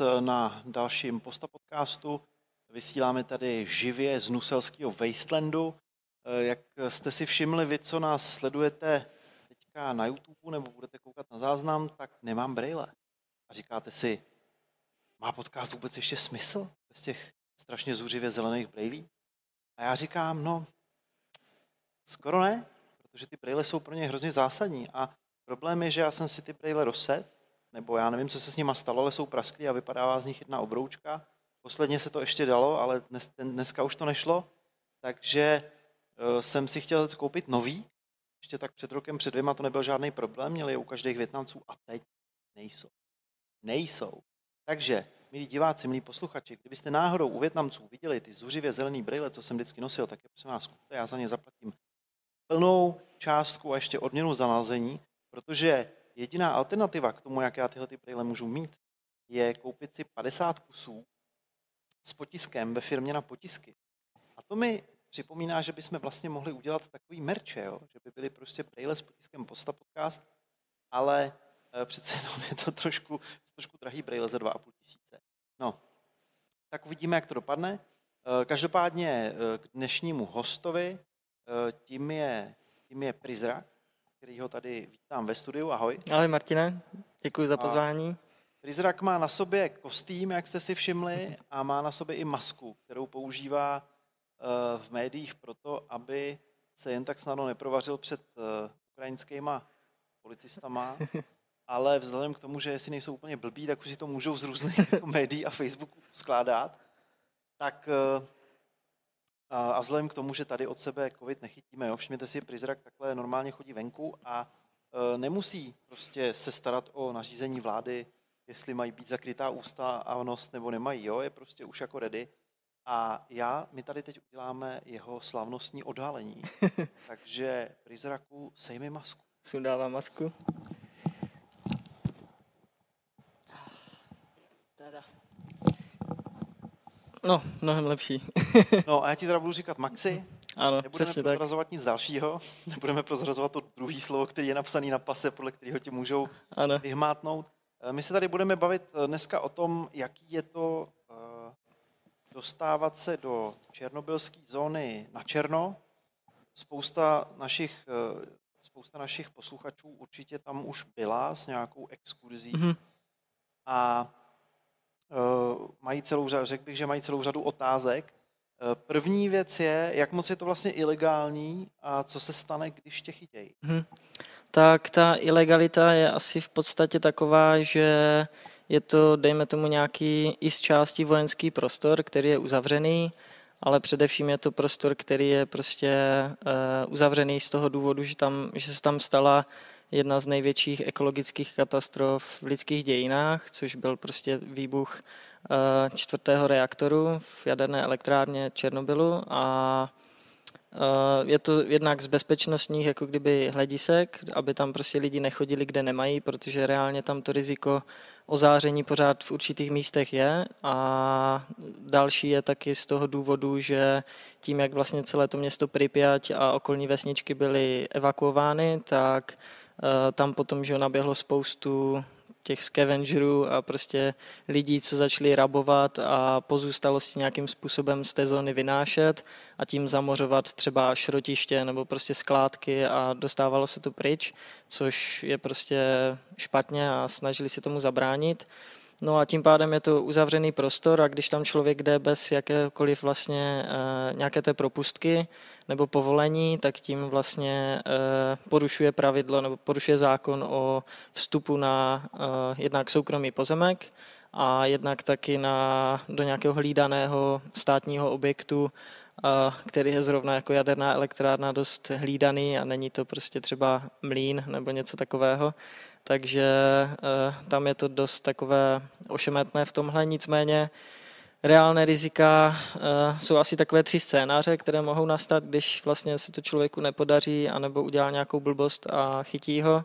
vás na dalším Posta podcastu. Vysíláme tady živě z Nuselského Wastelandu. Jak jste si všimli vy, co nás sledujete teďka na YouTube nebo budete koukat na záznam, tak nemám brejle. A říkáte si, má podcast vůbec ještě smysl bez těch strašně zuřivě zelených brejlí? A já říkám, no, skoro ne, protože ty brejle jsou pro ně hrozně zásadní. A problém je, že já jsem si ty brejle rozset, nebo já nevím, co se s nima stalo, ale jsou prasklí a vypadává z nich jedna obroučka. Posledně se to ještě dalo, ale dnes, dneska už to nešlo, takže uh, jsem si chtěl koupit nový. Ještě tak před rokem, před dvěma to nebyl žádný problém, měli je u každých Větnamců a teď nejsou. Nejsou. Takže, milí diváci, milí posluchači, kdybyste náhodou u Větnamců viděli ty zuřivě zelený brýle, co jsem vždycky nosil, tak je prosím vás kupte, já za ně zaplatím plnou částku a ještě odměnu za nalezení, protože jediná alternativa k tomu, jak já tyhle ty brýle můžu mít, je koupit si 50 kusů s potiskem ve firmě na potisky. A to mi připomíná, že bychom vlastně mohli udělat takový merče, jo? že by byly prostě brýle s potiskem Posta Podcast, ale e, přece jenom je to trošku, trošku drahý brýle za 2,5 tisíce. No, tak uvidíme, jak to dopadne. E, každopádně e, k dnešnímu hostovi, tím je, tím je Prizrak, který ho tady vítám ve studiu. Ahoj. Ahoj Martine, děkuji za pozvání. Prizrak má na sobě kostým, jak jste si všimli, a má na sobě i masku, kterou používá eh, v médiích proto, aby se jen tak snadno neprovařil před eh, ukrajinskýma policistama, ale vzhledem k tomu, že jestli nejsou úplně blbí, tak už si to můžou z různých jako médií a Facebooku skládat, tak eh, a vzhledem k tomu, že tady od sebe covid nechytíme, jo, všimněte si, Prizrak takhle normálně chodí venku a e, nemusí prostě se starat o nařízení vlády, jestli mají být zakrytá ústa a nos nebo nemají, jo, je prostě už jako ready. A já, my tady teď uděláme jeho slavnostní odhalení. Takže Prizraku, sejmi masku. Sundávám masku. No, mnohem lepší. no a já ti teda budu říkat Maxi. Ano, Nebudeme přesně prozrazovat tak. nic dalšího, nebudeme prozrazovat to druhý slovo, který je napsaný na pase, podle kterého ti můžou ano. vyhmátnout. Eh, my se tady budeme bavit eh, dneska o tom, jaký je to uh, dostávat se do černobylské zóny na černo. Spousta našich, spousta našich posluchačů určitě tam už byla s nějakou exkurzí. Mm-hmm. A Eh, mají celou řadu, řekl bych, že mají celou řadu otázek. Eh, první věc je, jak moc je to vlastně ilegální a co se stane, když tě chytějí. Hmm. Tak ta ilegalita je asi v podstatě taková, že je to, dejme tomu, nějaký i z části vojenský prostor, který je uzavřený, ale především je to prostor, který je prostě uh, uzavřený z toho důvodu, že, tam, že se tam stala jedna z největších ekologických katastrof v lidských dějinách, což byl prostě výbuch eh, čtvrtého reaktoru v jaderné elektrárně Černobylu a eh, je to jednak z bezpečnostních jako kdyby hledisek, aby tam prostě lidi nechodili, kde nemají, protože reálně tam to riziko ozáření pořád v určitých místech je. A další je taky z toho důvodu, že tím, jak vlastně celé to město Pripyat a okolní vesničky byly evakuovány, tak tam potom, že naběhlo spoustu těch scavengerů a prostě lidí, co začali rabovat a pozůstalosti nějakým způsobem z té zóny vynášet a tím zamořovat třeba šrotiště nebo prostě skládky a dostávalo se to pryč, což je prostě špatně a snažili se tomu zabránit. No a tím pádem je to uzavřený prostor a když tam člověk jde bez jakékoliv vlastně e, nějaké té propustky nebo povolení, tak tím vlastně e, porušuje pravidlo nebo porušuje zákon o vstupu na e, jednak soukromý pozemek a jednak taky na, do nějakého hlídaného státního objektu, který je zrovna jako jaderná elektrárna dost hlídaný a není to prostě třeba mlín nebo něco takového takže eh, tam je to dost takové ošemetné v tomhle, nicméně reálné rizika eh, jsou asi takové tři scénáře, které mohou nastat, když vlastně se to člověku nepodaří, anebo udělá nějakou blbost a chytí ho.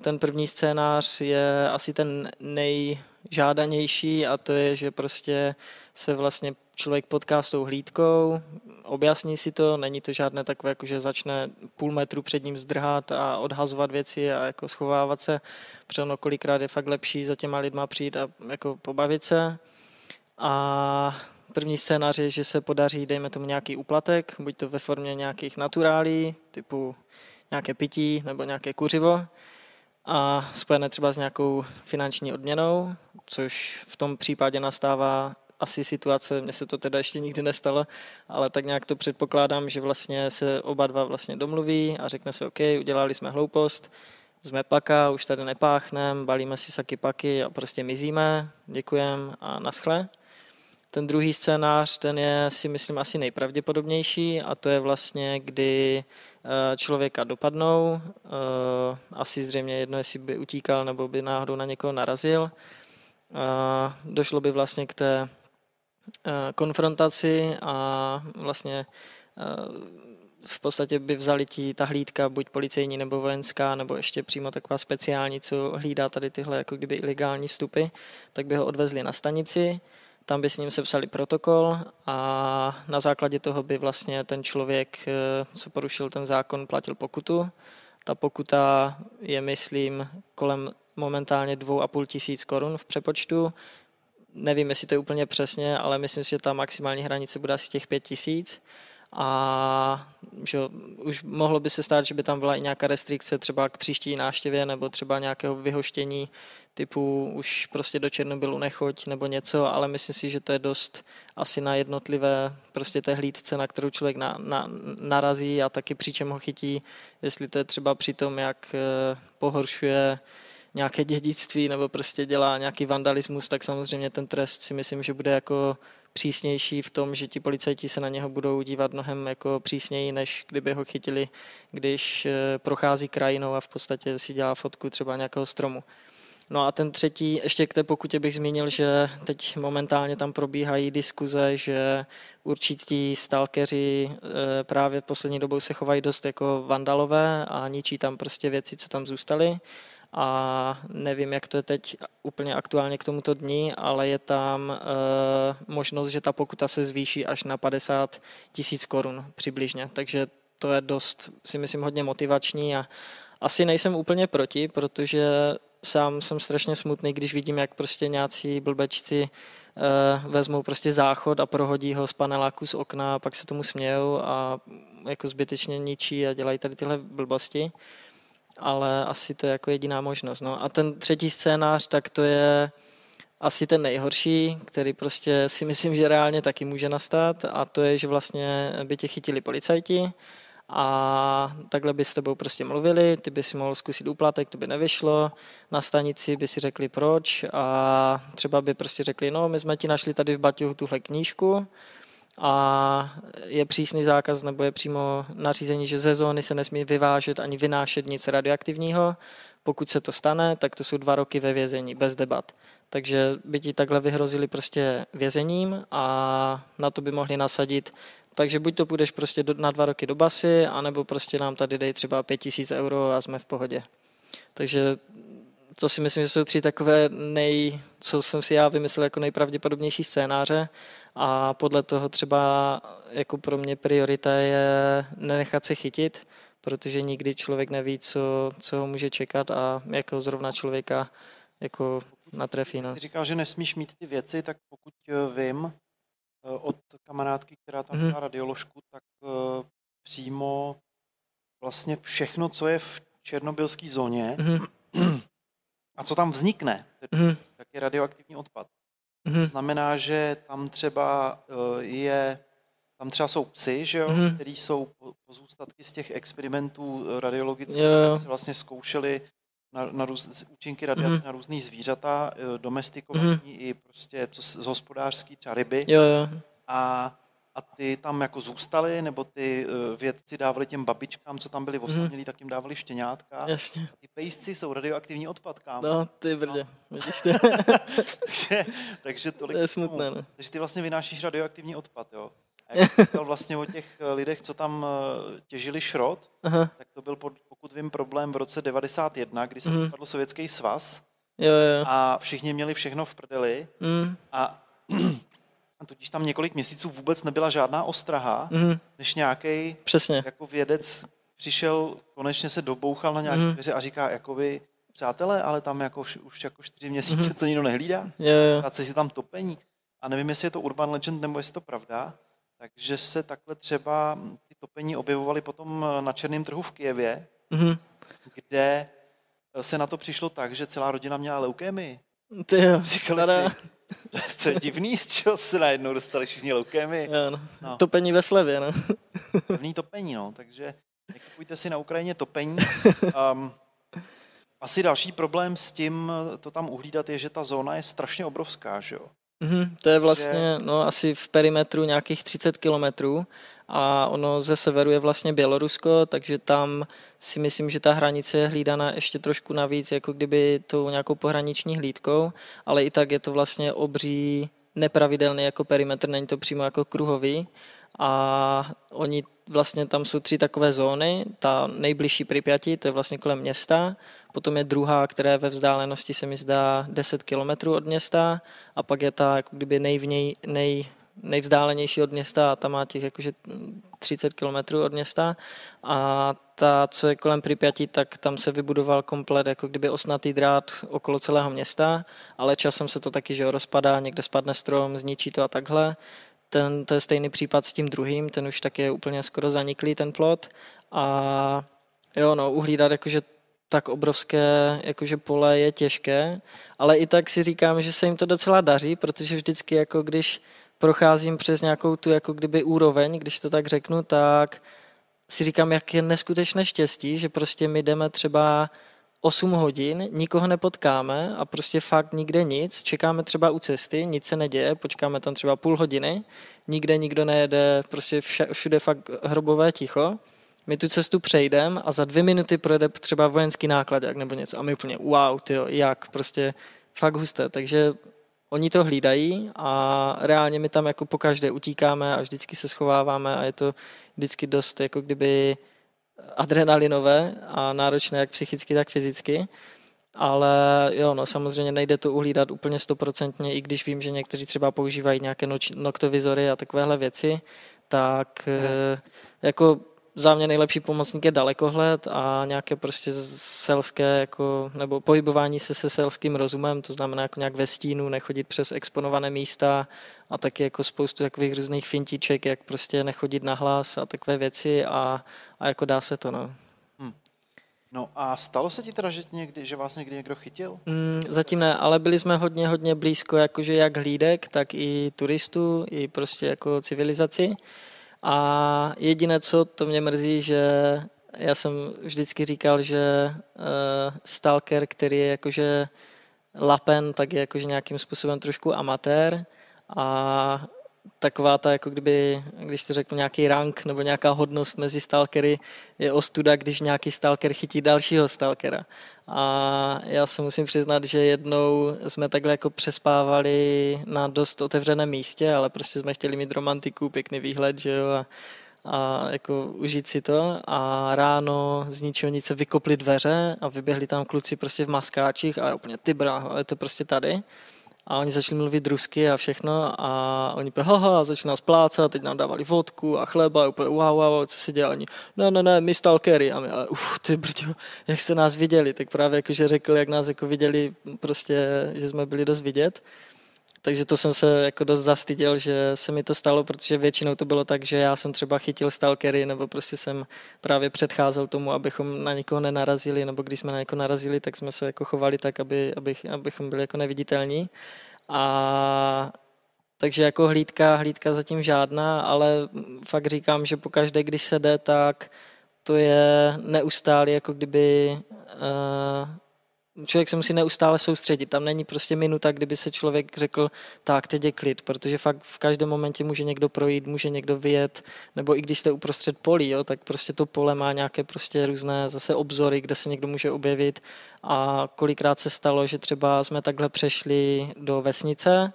Ten první scénář je asi ten nej, žádanější a to je, že prostě se vlastně člověk potká s tou hlídkou, objasní si to, není to žádné takové, jako že začne půl metru před ním zdrhat a odhazovat věci a jako schovávat se, protože ono kolikrát je fakt lepší za těma lidma přijít a jako pobavit se. A první scénář je, že se podaří, dejme tomu nějaký úplatek, buď to ve formě nějakých naturálí, typu nějaké pití nebo nějaké kuřivo, a spojené třeba s nějakou finanční odměnou, což v tom případě nastává asi situace, mně se to teda ještě nikdy nestalo, ale tak nějak to předpokládám, že vlastně se oba dva vlastně domluví a řekne se, OK, udělali jsme hloupost, jsme paka, už tady nepáchnem, balíme si saky paky a prostě mizíme, děkujem a naschle. Ten druhý scénář, ten je si myslím asi nejpravděpodobnější a to je vlastně, kdy eh, člověka dopadnou, eh, asi zřejmě jedno, jestli by utíkal nebo by náhodou na někoho narazil. Došlo by vlastně k té eh, konfrontaci a vlastně v podstatě by vzali ti ta hlídka, buď policejní nebo vojenská, nebo ještě přímo taková speciální, co hlídá tady tyhle jako kdyby ilegální vstupy, tak by ho odvezli na stanici tam by s ním sepsali protokol a na základě toho by vlastně ten člověk, eh, co porušil ten zákon, platil pokutu. Ta pokuta je, myslím, kolem momentálně dvou a půl tisíc korun v přepočtu. Nevím, jestli to je úplně přesně, ale myslím si, že ta maximální hranice bude asi těch pět tisíc a že už mohlo by se stát, že by tam byla i nějaká restrikce třeba k příští náštěvě nebo třeba nějakého vyhoštění typu už prostě do Černobylu nechoď nebo něco, ale myslím si, že to je dost asi na jednotlivé prostě té hlídce, na kterou člověk na, na, narazí a taky při čem ho chytí, jestli to je třeba při tom, jak eh, pohoršuje nějaké dědictví nebo prostě dělá nějaký vandalismus, tak samozřejmě ten trest si myslím, že bude jako přísnější v tom, že ti policajti se na něho budou dívat mnohem jako přísněji, než kdyby ho chytili, když eh, prochází krajinou a v podstatě si dělá fotku třeba nějakého stromu. No a ten třetí, ještě k té pokutě bych zmínil, že teď momentálně tam probíhají diskuze, že určití stalkeři eh, právě poslední dobou se chovají dost jako vandalové a ničí tam prostě věci, co tam zůstaly. A nevím, jak to je teď úplně aktuálně k tomuto dni, ale je tam e, možnost, že ta pokuta se zvýší až na 50 tisíc korun přibližně, takže to je dost, si myslím, hodně motivační a asi nejsem úplně proti, protože sám jsem strašně smutný, když vidím, jak prostě nějací blbečci e, vezmou prostě záchod a prohodí ho z paneláku z okna, a pak se tomu smějou a jako zbytečně ničí a dělají tady tyhle blbosti ale asi to je jako jediná možnost. No. A ten třetí scénář, tak to je asi ten nejhorší, který prostě si myslím, že reálně taky může nastat a to je, že vlastně by tě chytili policajti a takhle by s tebou prostě mluvili, ty by si mohl zkusit úplatek, to by nevyšlo, na stanici by si řekli proč a třeba by prostě řekli, no my jsme ti našli tady v Baťohu tuhle knížku, a je přísný zákaz nebo je přímo nařízení, že ze zóny se nesmí vyvážet ani vynášet nic radioaktivního. Pokud se to stane, tak to jsou dva roky ve vězení, bez debat. Takže by ti takhle vyhrozili prostě vězením a na to by mohli nasadit. Takže buď to půjdeš prostě do, na dva roky do basy, anebo prostě nám tady dej třeba pět tisíc euro a jsme v pohodě. Takže to si myslím, že jsou tři takové nej, co jsem si já vymyslel jako nejpravděpodobnější scénáře a podle toho třeba jako pro mě priorita je nenechat se chytit, protože nikdy člověk neví, co, co ho může čekat a jako zrovna člověka jako natrefí. No. Jsi říkal, že nesmíš mít ty věci, tak pokud eh, vím od kamarádky, která tam mm-hmm. radioložku, tak eh, přímo vlastně všechno, co je v černobylské zóně mm-hmm. a co tam vznikne, mm-hmm. tak je radioaktivní odpad. Mm-hmm. To znamená, že tam třeba eh, je, tam třeba jsou psy, že jo, mm-hmm. který jsou pozůstatky z těch experimentů eh, radiologických, yeah. se vlastně zkoušeli na, na růz, účinky radiace mm-hmm. na různý zvířata, eh, domestikovaní mm-hmm. i prostě z hospodářský, třeba ryby. Jo, jo. A a ty tam jako zůstaly, nebo ty uh, vědci dávali těm babičkám, co tam byli mhm. osamělí, mm. tak jim dávali štěňátka. Jasně. Ty pejsci jsou radioaktivní odpad, kámo. No, ty brdě, no. vidíš to. takže, takže tolik. To je smutné, no. Takže ty vlastně vynášíš radioaktivní odpad, jo. A jak vlastně o těch eh, lidech, co tam eh, těžili šrot, Aha. tak to byl, pokud vím, problém v roce 91, kdy se mm. Sovětský svaz Jo, jo. a všichni měli všechno v prdeli Mm, a a tudíž tam několik měsíců vůbec nebyla žádná ostraha, mm, než nějaký jako vědec přišel, konečně se dobouchal na nějaké dveře a říká, jakoby, přátelé, ale tam jako už, už jako čtyři měsíce to nikdo nehlídá, Jo, jo. a se tam topení. A nevím, jestli je to urban legend nebo jestli je to pravda, takže se takhle třeba ty topení objevovaly potom na černém trhu v Kijevě, Mhm. kde se na to přišlo tak, že celá rodina měla leukémii. Ty jo, Říkali tada. si, co je divný, z čeho se najednou dostali všichni leukémii. Jo, no. No. Topení ve slevě, no. Pevný topení, no, takže nekupujte si na Ukrajině topení. Um, asi další problém s tím to tam uhlídat je, že ta zóna je strašně obrovská, že jo? Mhm, to je vlastně no, asi v perimetru nějakých 30 kilometrů a ono ze severu je vlastně Bělorusko, takže tam si myslím, že ta hranice je hlídaná ještě trošku navíc, jako kdyby tou nějakou pohraniční hlídkou, ale i tak je to vlastně obří nepravidelný jako perimetr, není to přímo jako kruhový a oni vlastně tam jsou tři takové zóny, ta nejbližší Pripyati, to je vlastně kolem města, potom je druhá, která je ve vzdálenosti se mi zdá 10 kilometrů od města. A pak je ta jako kdyby nejvněj, nej, nejvzdálenější od města a ta má těch jakože 30 kilometrů od města. A ta, co je kolem Pripyati, tak tam se vybudoval komplet jako kdyby osnatý drát okolo celého města, ale časem se to taky že rozpadá, někde spadne strom, zničí to a takhle. Ten, to je stejný případ s tím druhým, ten už tak je úplně skoro zaniklý ten plot. A jo, no, uhlídat jakože tak obrovské jakože pole je těžké, ale i tak si říkám, že se jim to docela daří, protože vždycky jako když procházím přes nějakou tu jako kdyby úroveň, když to tak řeknu, tak si říkám, jak je neskutečné štěstí, že prostě my jdeme třeba 8 hodin, nikoho nepotkáme a prostě fakt nikde nic, čekáme třeba u cesty, nic se neděje, počkáme tam třeba půl hodiny, nikde nikdo nejede, prostě všude fakt hrobové ticho. My tu cestu přejdeme a za dvě minuty projede třeba vojenský nákladák nebo něco. A my úplně wow, tyjo, jak, prostě fakt husté, takže oni to hlídají a reálně my tam jako po každé utíkáme a vždycky se schováváme a je to vždycky dost jako kdyby adrenalinové a náročné jak psychicky, tak fyzicky. Ale jo, no samozřejmě nejde to uhlídat úplně stoprocentně, i když vím, že někteří třeba používají nějaké noč, noktovizory a takovéhle věci, tak hmm. jako za mě nejlepší pomocník je dalekohled a nějaké prostě selské, jako, nebo pohybování se se selským rozumem, to znamená jako nějak ve stínu, nechodit přes exponované místa a taky jako spoustu takových různých fintiček, jak prostě nechodit na hlas a takové věci a, a jako dá se to, no. Hmm. No a stalo se ti teda, že, někdy, že vás někdy někdo chytil? Mm, zatím ne, ale byli jsme hodně, hodně blízko jakože jak hlídek, tak i turistů, i prostě jako civilizaci. A jediné, co to mě mrzí, že já jsem vždycky říkal, že uh, stalker, který je jakože lapen, tak je jakože nějakým způsobem trošku amatér. A taková ta, jako kdyby, když to řeknu, nějaký rank nebo nějaká hodnost mezi stalkery je ostuda, když nějaký stalker chytí dalšího stalkera. A já se musím přiznat, že jednou jsme takhle jako přespávali na dost otevřeném místě, ale prostě jsme chtěli mít romantiku, pěkný výhled, že jo, a, a jako užít si to a ráno z ničeho nic se vykopli dveře a vyběhli tam kluci prostě v maskáčích a úplně ty bráho, je to prostě tady. A oni začali mluvit rusky a všechno a oni úplně haha, začali nás plácat, teď nám dávali vodku a chleba a úplně wow, wow, co se dělá. Oni, ne, ne, ne, my stalkery. A my, a, uf, ty brďo, jak jste nás viděli, tak právě jakože řekl, jak nás jako viděli, prostě, že jsme byli dost vidět. Takže to jsem se jako dost zastyděl, že se mi to stalo, protože většinou to bylo tak, že já jsem třeba chytil stalkery, nebo prostě jsem právě předcházel tomu, abychom na někoho nenarazili, nebo když jsme na někoho narazili, tak jsme se jako chovali tak, aby, aby, abychom byli jako neviditelní. A takže jako hlídka, hlídka zatím žádná, ale fakt říkám, že pokaždé, když se jde, tak to je neustále jako kdyby uh, člověk se musí neustále soustředit. Tam není prostě minuta, kdyby se člověk řekl, tak teď je klid, protože fakt v každém momentě může někdo projít, může někdo vyjet, nebo i když jste uprostřed polí, jo, tak prostě to pole má nějaké prostě různé zase obzory, kde se někdo může objevit a kolikrát se stalo, že třeba jsme takhle přešli do vesnice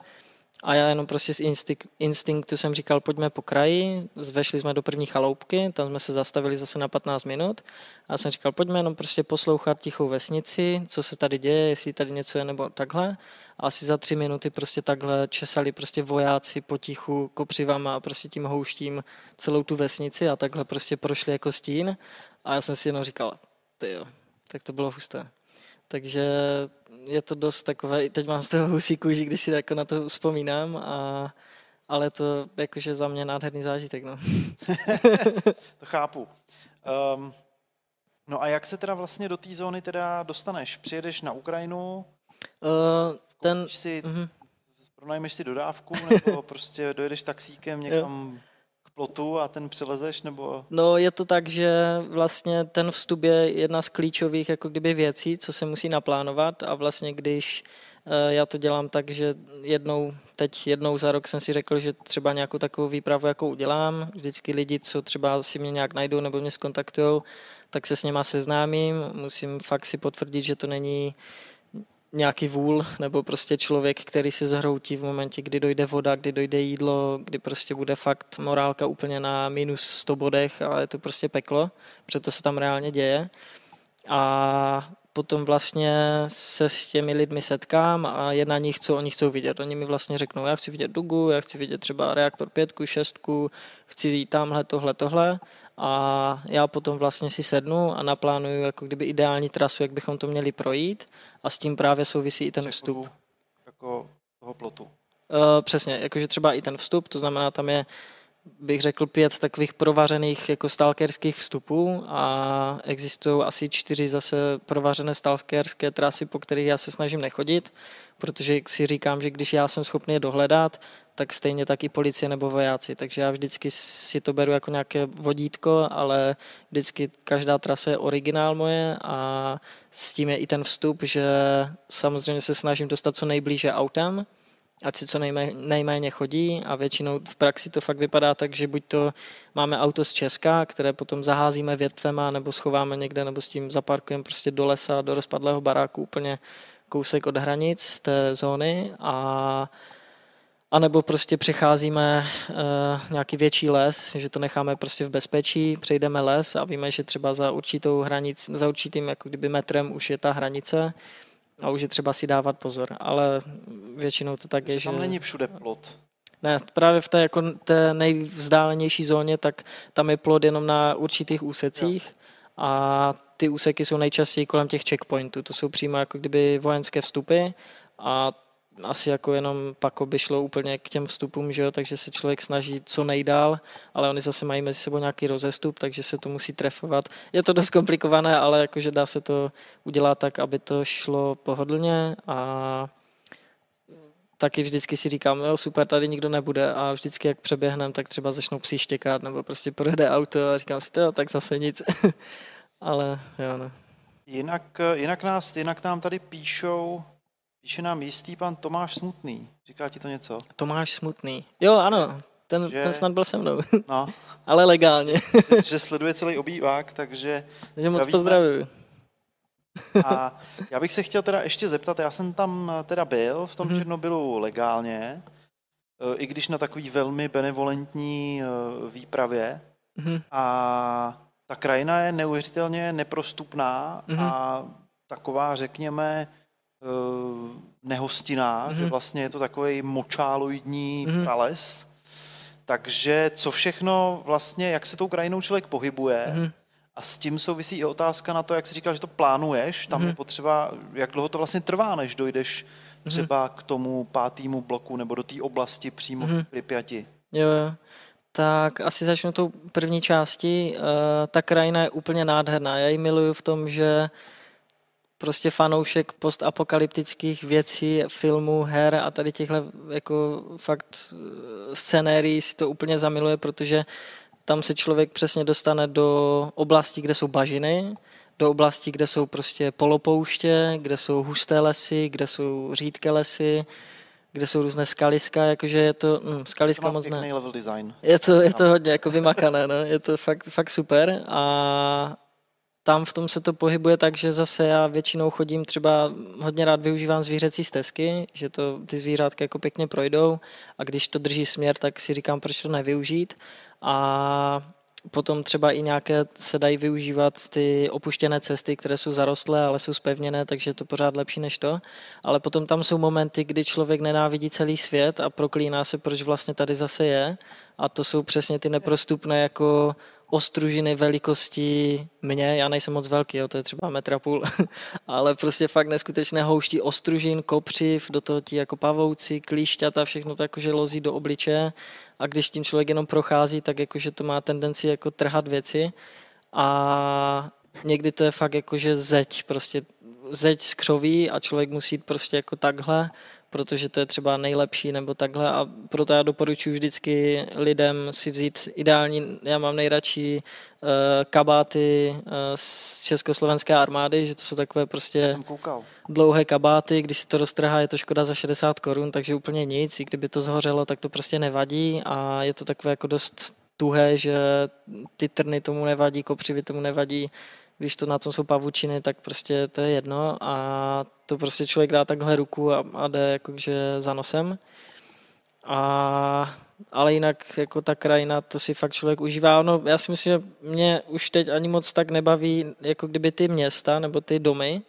A já jenom prostě z instinkt, instinktu jsem říkal, pojďme po kraji, zvešli jsme do první chaloupky, tam jsme se zastavili zase na 15 minut a jsem říkal, pojďme jenom prostě poslouchat tichou vesnici, co se tady děje, jestli tady něco je nebo takhle. A asi za tři minuty prostě takhle česali prostě vojáci potichu kopřivama a prostě tím houštím celou tu vesnici a takhle prostě prošli jako stín. A já jsem si jenom říkal, ty jo, tak to bylo husté. Takže je to dost takové, teď mám z toho husí kůži, když si jako na to vzpomínám, a, ale to jakože za mě nádherný zážitek. No. to chápu. Um, no a jak se teda vlastně do té zóny teda dostaneš? Přijedeš na Ukrajinu? Uh, ten... Si, uh-huh. Pronajmeš si dodávku nebo prostě dojedeš taxíkem někam plotu a ten přelezeš, nebo? No je to tak, že vlastně ten vstup je jedna z klíčových jako kdyby věcí, co se musí naplánovat a vlastně když eh, já to dělám tak, že jednou, teď jednou za rok jsem si řekl, že třeba nějakou takovou výpravu jako udělám. Vždycky lidi, co třeba si mě nějak najdou nebo mě skontaktují, tak se s něma seznámím. Musím fakt si potvrdit, že to není nějaký vůl nebo prostě člověk, který se zhroutí v momentě, kdy dojde voda, kdy dojde jídlo, kdy prostě bude fakt morálka úplně na minus 100 bodech, ale je to prostě peklo, proto se tam reálně děje. A potom vlastně se s těmi lidmi setkám a je na nich, co oni chcou vidět. Oni mi vlastně řeknou, já chci vidět dugu, já chci vidět třeba reaktor pětku, šestku, chci jít tamhle, tohle, tohle a já potom vlastně si sednu a naplánuju jako kdyby ideální trasu, jak bychom to měli projít a s tím právě souvisí i ten vstup. Jako toho plotu. Uh, přesně, jakože třeba i ten vstup, to znamená, tam je bych řekl, pět takových provařených jako stalkerských vstupů a existují asi čtyři zase provařené stalkerské trasy, po kterých já se snažím nechodit, protože si říkám, že když já jsem schopný je dohledat, tak stejně tak i policie nebo vojáci. Takže já vždycky si to beru jako nějaké vodítko, ale vždycky každá trasa je originál moje a s tím je i ten vstup, že samozřejmě se snažím dostat co nejblíže autem, ať si co nejméně, nejméně chodí a většinou v praxi to fakt vypadá tak, že buď to máme auto z Česka, které potom zaházíme větvema nebo schováme někde nebo s tím zaparkujeme prostě do lesa, do rozpadlého baráku úplně kousek od hranic té zóny a a nebo prostě přecházíme uh, nějaký větší les, že to necháme prostě v bezpečí, přejdeme les a víme, že třeba za určitou hranic, za určitým jako kdyby metrem už je ta hranice a už je třeba si dávat pozor, ale většinou to tak je, že... Tam není všude plot. Ne, právě v té, jako, té nejvzdálenější zóně, tak tam je plot jenom na určitých úsecích jo. a ty úseky jsou nejčastěji kolem těch checkpointů. To jsou přímo jako kdyby vojenské vstupy a asi jako jenom pak by šlo úplně k těm vstupům, že jo? takže se člověk snaží co nejdál, ale oni zase mají mezi sebou nějaký rozestup, takže se to musí trefovat. Je to dost komplikované, ale jakože dá se to udělat tak, aby to šlo pohodlně a taky vždycky si říkám, jo, super, tady nikdo nebude a vždycky, jak přeběhnem, tak třeba začnou psi štěkat nebo prostě projede auto a říkám si, to tak zase nic. ale jo, no. Jinak, jinak, nás, jinak nám tady píšou Píše nám jistý pan Tomáš Smutný. Říká ti to něco? Tomáš Smutný. Jo, ano, ten, že, ten snad byl se mnou. No. Ale legálně. že, sleduje celý obývák, takže... Takže moc pozdravuju. A já bych se chtěl teda ještě zeptat, já jsem tam teda byl v tom mm-hmm. Černobylu legálně, e, i když na takový velmi benevolentní e, výpravě. Mm-hmm. A ta krajina je neuvěřitelně neprostupná mm-hmm. a taková, řekněme, Eh, nehostinná, mm-hmm. že vlastně je to takový močáloidní mm-hmm. prales. Takže co všechno vlastně, jak se tou krajinou člověk pohybuje, mm-hmm. a s tím souvisí i otázka na to, jak jsi říkal, že to plánuješ, tam mm-hmm. je potřeba, jak dlouho to vlastně trvá, než dojdeš mm-hmm. třeba k tomu pátému bloku nebo do té oblasti přímo mm-hmm. v Pripyati. Jo, jo. Tak asi začnu tou první části. Uh, ta krajina je úplně nádherná. Já ji miluju v tom, že prostě fanoušek postapokalyptických věcí, filmů, her a tady těchhle jako fakt eh, scenérií si to úplně zamiluje, protože tam se člověk přesně dostane do oblasti, kde jsou bažiny, do oblasti, kde jsou prostě polopouště, kde jsou husté lesy, kde jsou řídké lesy, kde jsou různé skaliska, jakože je to, hm, skaliska to moc ne. level design. Je to, je to hodně jako vymakané, no. je to fakt, fakt super a tam v tom se to pohybuje tak, že zase já většinou chodím třeba, hodně rád využívám zvířecí stezky, že to ty zvířátka jako pěkně projdou a když to drží směr, tak si říkám, proč to nevyužít. A potom třeba i nějaké se dají využívat ty opuštěné cesty, které jsou zarostlé, ale jsou spevněné, takže je to pořád lepší než to. Ale potom tam jsou momenty, kdy člověk nenávidí celý svět a proklíná se, proč vlastně tady zase je. A to jsou přesně ty neprostupné jako ostružiny velikosti mě, já nejsem moc velký, jo, to je třeba metra půl, ale prostě fakt neskutečné houští ostružin, kopřiv, do toho ti jako pavouci, klíšťata, všechno to jakože lozí do obliče. A když tím člověk jenom prochází, tak jakože to má tendenci jako trhat věci. A někdy to je fakt jakože zeď, prostě zeď z křoví a člověk musí jít prostě jako takhle protože to je třeba nejlepší nebo takhle. A proto já doporučuji vždycky lidem si vzít ideální, já mám nejradši uh, kabáty uh, z československé armády, že to jsou takové prostě dlouhé kabáty, když si to roztrhá, je to škoda za 60 korun, takže úplně nic, i kdyby to zhořelo, tak to prostě nevadí. A je to takové jako dost tuhé, že ty trny tomu nevadí, kopřivy tomu nevadí, když to na tom jsou pavučiny, tak prostě to je jedno a to prostě člověk dá takhle ruku a, a jde jakože za nosem. A, ale jinak jako ta krajina, to si fakt člověk užívá. No, já si myslím, že mě už teď ani moc tak nebaví, jako kdyby ty města nebo ty domy,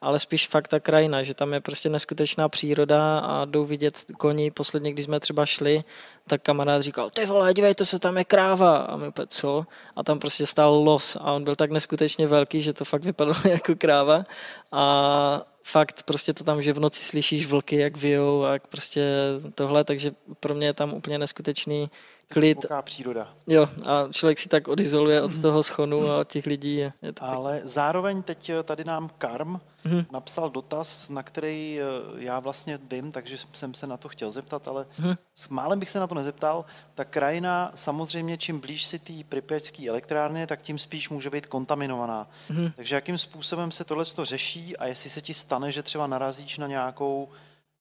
ale spíš fakt ta krajina, že tam je prostě neskutečná příroda a jdou vidět koní. Posledně, když jsme třeba šli, tak kamarád říkal, ty vole, dívejte se, tam je kráva. A my úplně, co? A tam prostě stál los a on byl tak neskutečně velký, že to fakt vypadalo jako kráva. A fakt prostě to tam, že v noci slyšíš vlky, jak vyjou a jak prostě tohle, takže pro mě je tam úplně neskutečný klid. Příroda. Jo, a člověk si tak odizoluje od toho schonu a od těch lidí. Je, je to Ale pěkný. zároveň teď eh, tady nám Karm mm-hmm. napsal dotaz, na který eh, já vlastně vím, takže jsem se na to chtěl zeptat, ale mm-hmm. s málem bych se na to nezeptal. Ta krajina samozřejmě, čím blíž si té Pripyatské elektrárny, tak tím spíš může být kontaminovaná. Mm-hmm. Takže jakým způsobem se tohle řeší a jestli se ti stane, že třeba narazíš na nějakou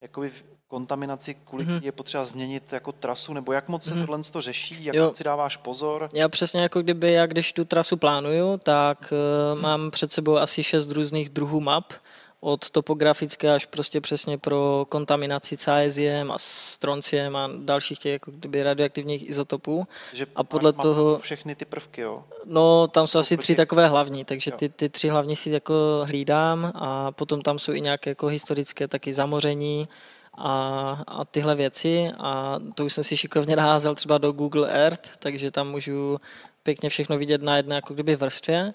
jakoby kontaminaci, kvůli mm-hmm. je potřeba změnit jako trasu, nebo jak moc se mm-hmm. tohle to řeší, jak jo. si dáváš pozor? Já přesně jako kdyby, já když tu trasu plánuju, tak uh, mám před sebou asi šest různých druhů map, od topografické až prostě přesně pro kontaminaci céziem a stronciem a dalších těch jako kdyby radioaktivních izotopů. Že a podle toho... Všechny ty prvky, jo? No, tam jsou asi tři takové hlavní, takže ty, ty tři hlavní si jako hlídám a potom tam jsou i nějaké jako historické taky zamoření, a, a tyhle věci a to už jsem si šikovně naházel třeba do Google Earth, takže tam můžu pěkně všechno vidět na jedné jako kdyby vrstvě.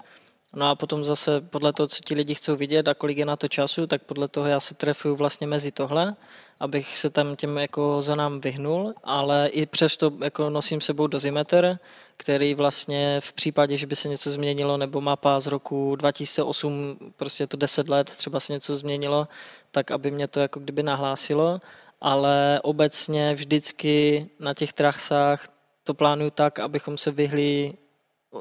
No a potom zase podle toho, co ti lidi chcou vidět a kolik je na to času, tak podle toho já se trefuju vlastně mezi tohle, abych se tam těm jako zónám vyhnul, ale i přesto jako nosím sebou dozimetr, který vlastně v případě, že by se něco změnilo, nebo mapa z roku 2008, prostě to 10 let, třeba se něco změnilo, tak aby mě to jako kdyby nahlásilo, ale obecně vždycky na těch trasách to plánuju tak, abychom se vyhli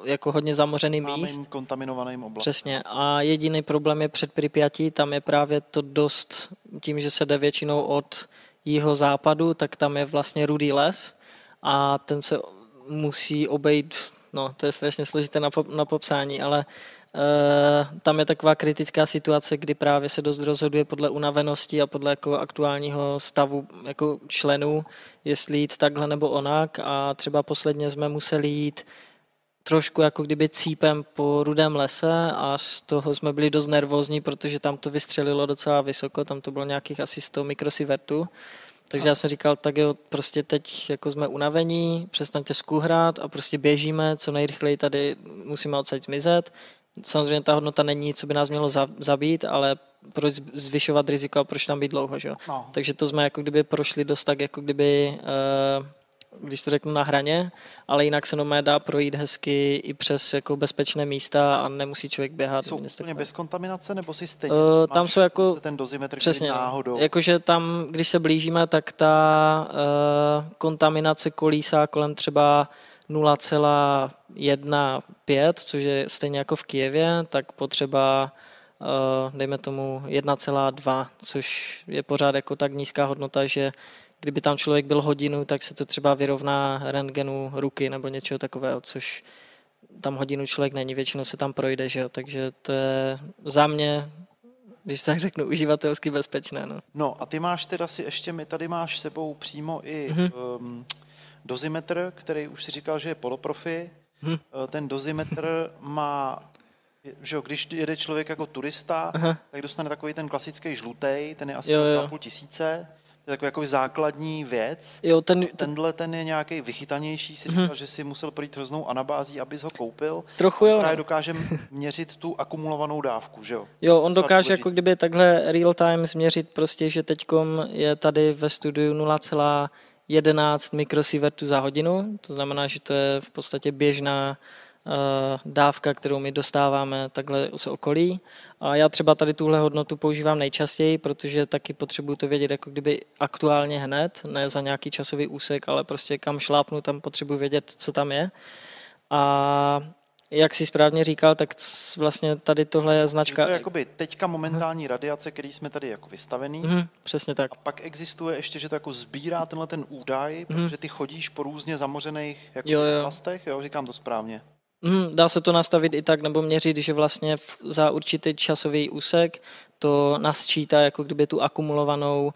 jako hodně zamořený míst. kontaminovaným oblastem. Přesně. A jediný problém je před Pripyatí, tam je právě to dost, tím, že se jde většinou od jeho západu, tak tam je vlastně rudý les a ten se musí obejít, no to je strašně složité na, pop, na popsání, ale Uh, tam je taková kritická situace, kdy právě se dost rozhoduje podle unavenosti a podle jako aktuálního stavu jako členů, jestli jít takhle nebo onak a třeba posledně jsme museli jít trošku jako kdyby cípem po rudém lese a z toho jsme byli dost nervózní, protože tam to vystřelilo docela vysoko, tam to bylo nějakých asi 100 mikrosievertů. Takže já jsem říkal, tak jo, prostě teď jako jsme unavení, přestaňte skuhrát a prostě běžíme, co nejrychleji tady musíme odsaď zmizet. Samozřejmě ta hodnota není, co by nás mělo zabít, ale proč zvyšovat riziko a proč tam být dlouho, že? No. Takže to jsme jako kdyby prošli dost tak, jako kdyby uh, když to řeknu na hraně, ale jinak se nomé dá projít hezky i přes jako bezpečné místa a nemusí člověk běhat. Jsou úplně bez kontaminace nebo si stejně? Uh, tam jsou jako ten dozimetr, přesně, náhodou. Jakože tam, když se blížíme, tak ta uh, kontaminace kolísá kolem třeba 0,15, což je stejně jako v Kijevě, tak potřeba uh, dejme tomu 1,2, což je pořád jako tak nízká hodnota, že kdyby tam člověk byl hodinu, tak se to třeba vyrovná rentgenu ruky nebo něčeho takového, což tam hodinu člověk není, většinou se tam projde, že jo? takže to je za mě když tak řeknu, uživatelsky bezpečné. No. no a ty máš teda si ještě, my tady máš sebou přímo i mm-hmm. um, dozimetr, který už si říkal, že je poloprofi. Mm-hmm. Ten dozimetr má že jo, když jede člověk jako turista, Aha. tak dostane takový ten klasický žlutý, ten je asi jo, jo. půl tisíce. Je takový jako základní věc. Jo, ten, Tenhle ten je nějaký vychytanější, si říkal, hmm. že si musel projít hroznou anabází, abys ho koupil. Trochu jo. Právě dokáže měřit tu akumulovanou dávku, že jo? Jo, on dokáže jako kdyby takhle real time změřit prostě, že teďkom je tady ve studiu 0,11 mikrosievertů za hodinu, to znamená, že to je v podstatě běžná dávka, kterou my dostáváme takhle z okolí. A já třeba tady tuhle hodnotu používám nejčastěji, protože taky potřebuju to vědět jako kdyby aktuálně hned, ne za nějaký časový úsek, ale prostě kam šlápnu, tam potřebuji vědět, co tam je. A jak si správně říkal, tak vlastně tady tohle je značka... To je jakoby teďka momentální radiace, který jsme tady jako vystavený. Mm, přesně tak. A pak existuje ještě, že to jako sbírá tenhle ten údaj, mm. protože ty chodíš po různě zamořených jako jo, jo. oblastech, jo, říkám to správně. Mm, dá se to nastavit i tak, nebo měřit, že vlastně za určitý časový úsek to nasčítá jako kdyby tu akumulovanou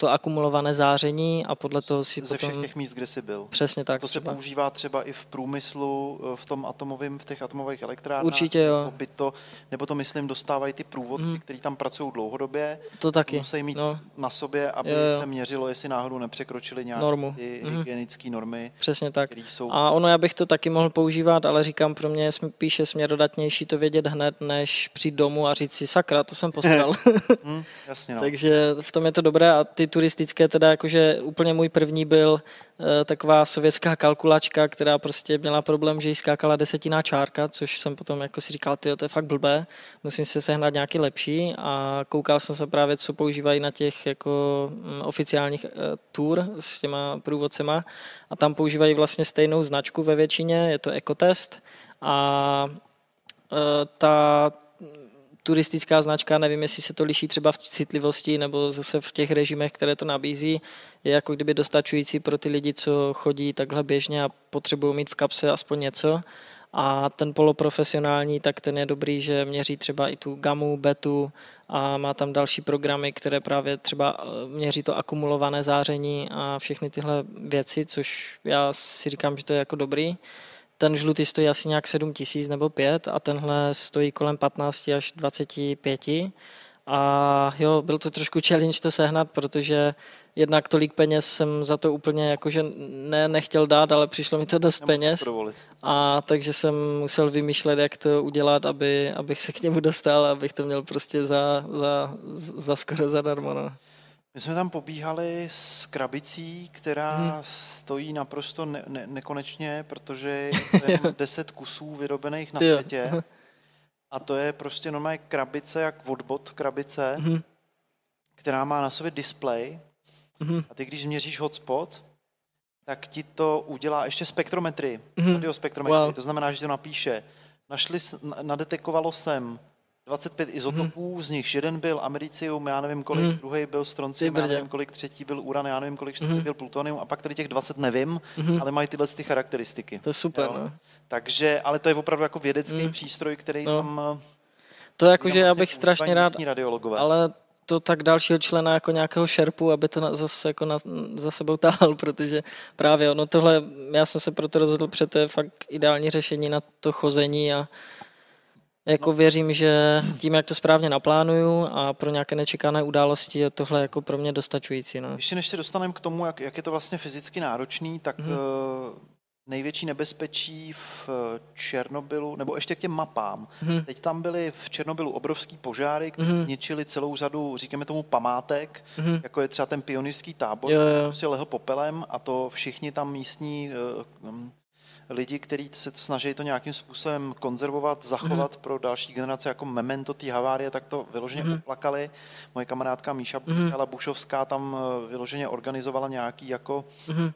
to akumulované záření a podle toho si Ze potom... všech těch míst, kde jsi byl. Přesně tak. To se třeba. používá třeba i v průmyslu, v tom atomovém, v těch atomových elektrárnách. Určitě jo. By to, nebo to myslím dostávají ty průvodci, mm. kteří tam pracují dlouhodobě. To taky. Musí mít no. na sobě, aby jo, jo. se měřilo, jestli náhodou nepřekročili nějaké Normu. ty mm. hygienické normy. Přesně tak. Jsou... A ono, já bych to taky mohl používat, ale říkám, pro mě je píše směrodatnější to vědět hned, než přijít domů a říct si, sakra, to jsem posral. mm, jasně, no. Takže v tom je to dobré a ty turistické teda jakože úplně můj první byl eh, taková sovětská kalkulačka, která prostě měla problém, že jí skákala desetiná čárka, což jsem potom jako si říkal, ty to je fakt blbé, musím si sehnat nějaký lepší. A koukal jsem se právě, co používají na těch jako mm, oficiálních eh, tour s těma průvodcema. A tam používají vlastně stejnou značku ve většině, je to Ecotest. A eh, ta turistická značka, nevím, jestli se to liší třeba v citlivosti nebo zase v těch režimech, které to nabízí, je jako kdyby dostačující pro ty lidi, co chodí takhle běžně a potřebují mít v kapse aspoň něco. A ten poloprofesionální, tak ten je dobrý, že měří třeba i tu gamu, betu a má tam další programy, které právě třeba eh, měří to akumulované záření a všechny tyhle věci, což já si říkám, že to je jako dobrý. Ten žlutý stojí asi nějak 7 tisíc nebo 5 a tenhle stojí kolem 15 až 25. A jo, byl to trošku challenge to sehnat, protože jednak tolik peněz jsem za to úplně jakože ne, nechtěl dát, ale přišlo mi to dost peněz. A takže jsem musel vymýšlet, jak to udělat, aby, abych se k němu dostal, abych to měl prostě za, za, za skoro zadarmo. No. My jsme tam pobíhali s krabicí, která hmm. stojí naprosto ne- ne- nekonečně, protože je 10 kusů vyrobených na světě. A to je prostě normálně krabice, jak odbod krabice, hmm. která má na sobě display. Hmm. A ty, když změříš hotspot, tak ti to udělá ještě spektrometry, hmm. Wow. To znamená, že to napíše. Našli, nadetekovalo jsem 25 izotopů, mm. z nich jeden byl americium, já nevím kolik, mm. druhý byl stroncium, já nevím kolik, třetí byl uran, já nevím kolik, čtvrtý mm. byl plutonium a pak tady těch 20 nevím, mm. ale mají tyhle ty charakteristiky. To je super, jo? no. Takže, ale to je opravdu jako vědecký mm. přístroj, který no. tam... To je jako, že já bych strašně rád, ale to tak dalšího člena jako nějakého šerpu, aby to na, zase jako na, za sebou táhl, protože právě ono tohle, já jsem se proto rozhodl, protože to je fakt ideální řešení na to chození a jako věřím, že tím, jak to správně naplánuju a pro nějaké nečekané události je tohle jako pro mě dostačující. No. Ještě než se dostaneme k tomu, jak, jak je to vlastně fyzicky náročný, tak hmm. největší nebezpečí v Černobylu, nebo ještě k těm mapám. Hmm. Teď tam byly v Černobylu obrovský požáry, které hmm. zničily celou řadu, říkáme tomu, památek, hmm. jako je třeba ten pionýrský tábor, jo, jo. prostě lehl popelem a to všichni tam místní uh, lidi, kteří se snaží to nějakým způsobem konzervovat, zachovat mm. pro další generace jako memento té havárie, tak to vyloženě mm. oplakali. Moje kamarádka Míša mm. Bušovská tam eh, vyloženě organizovala nějaký jako, mm.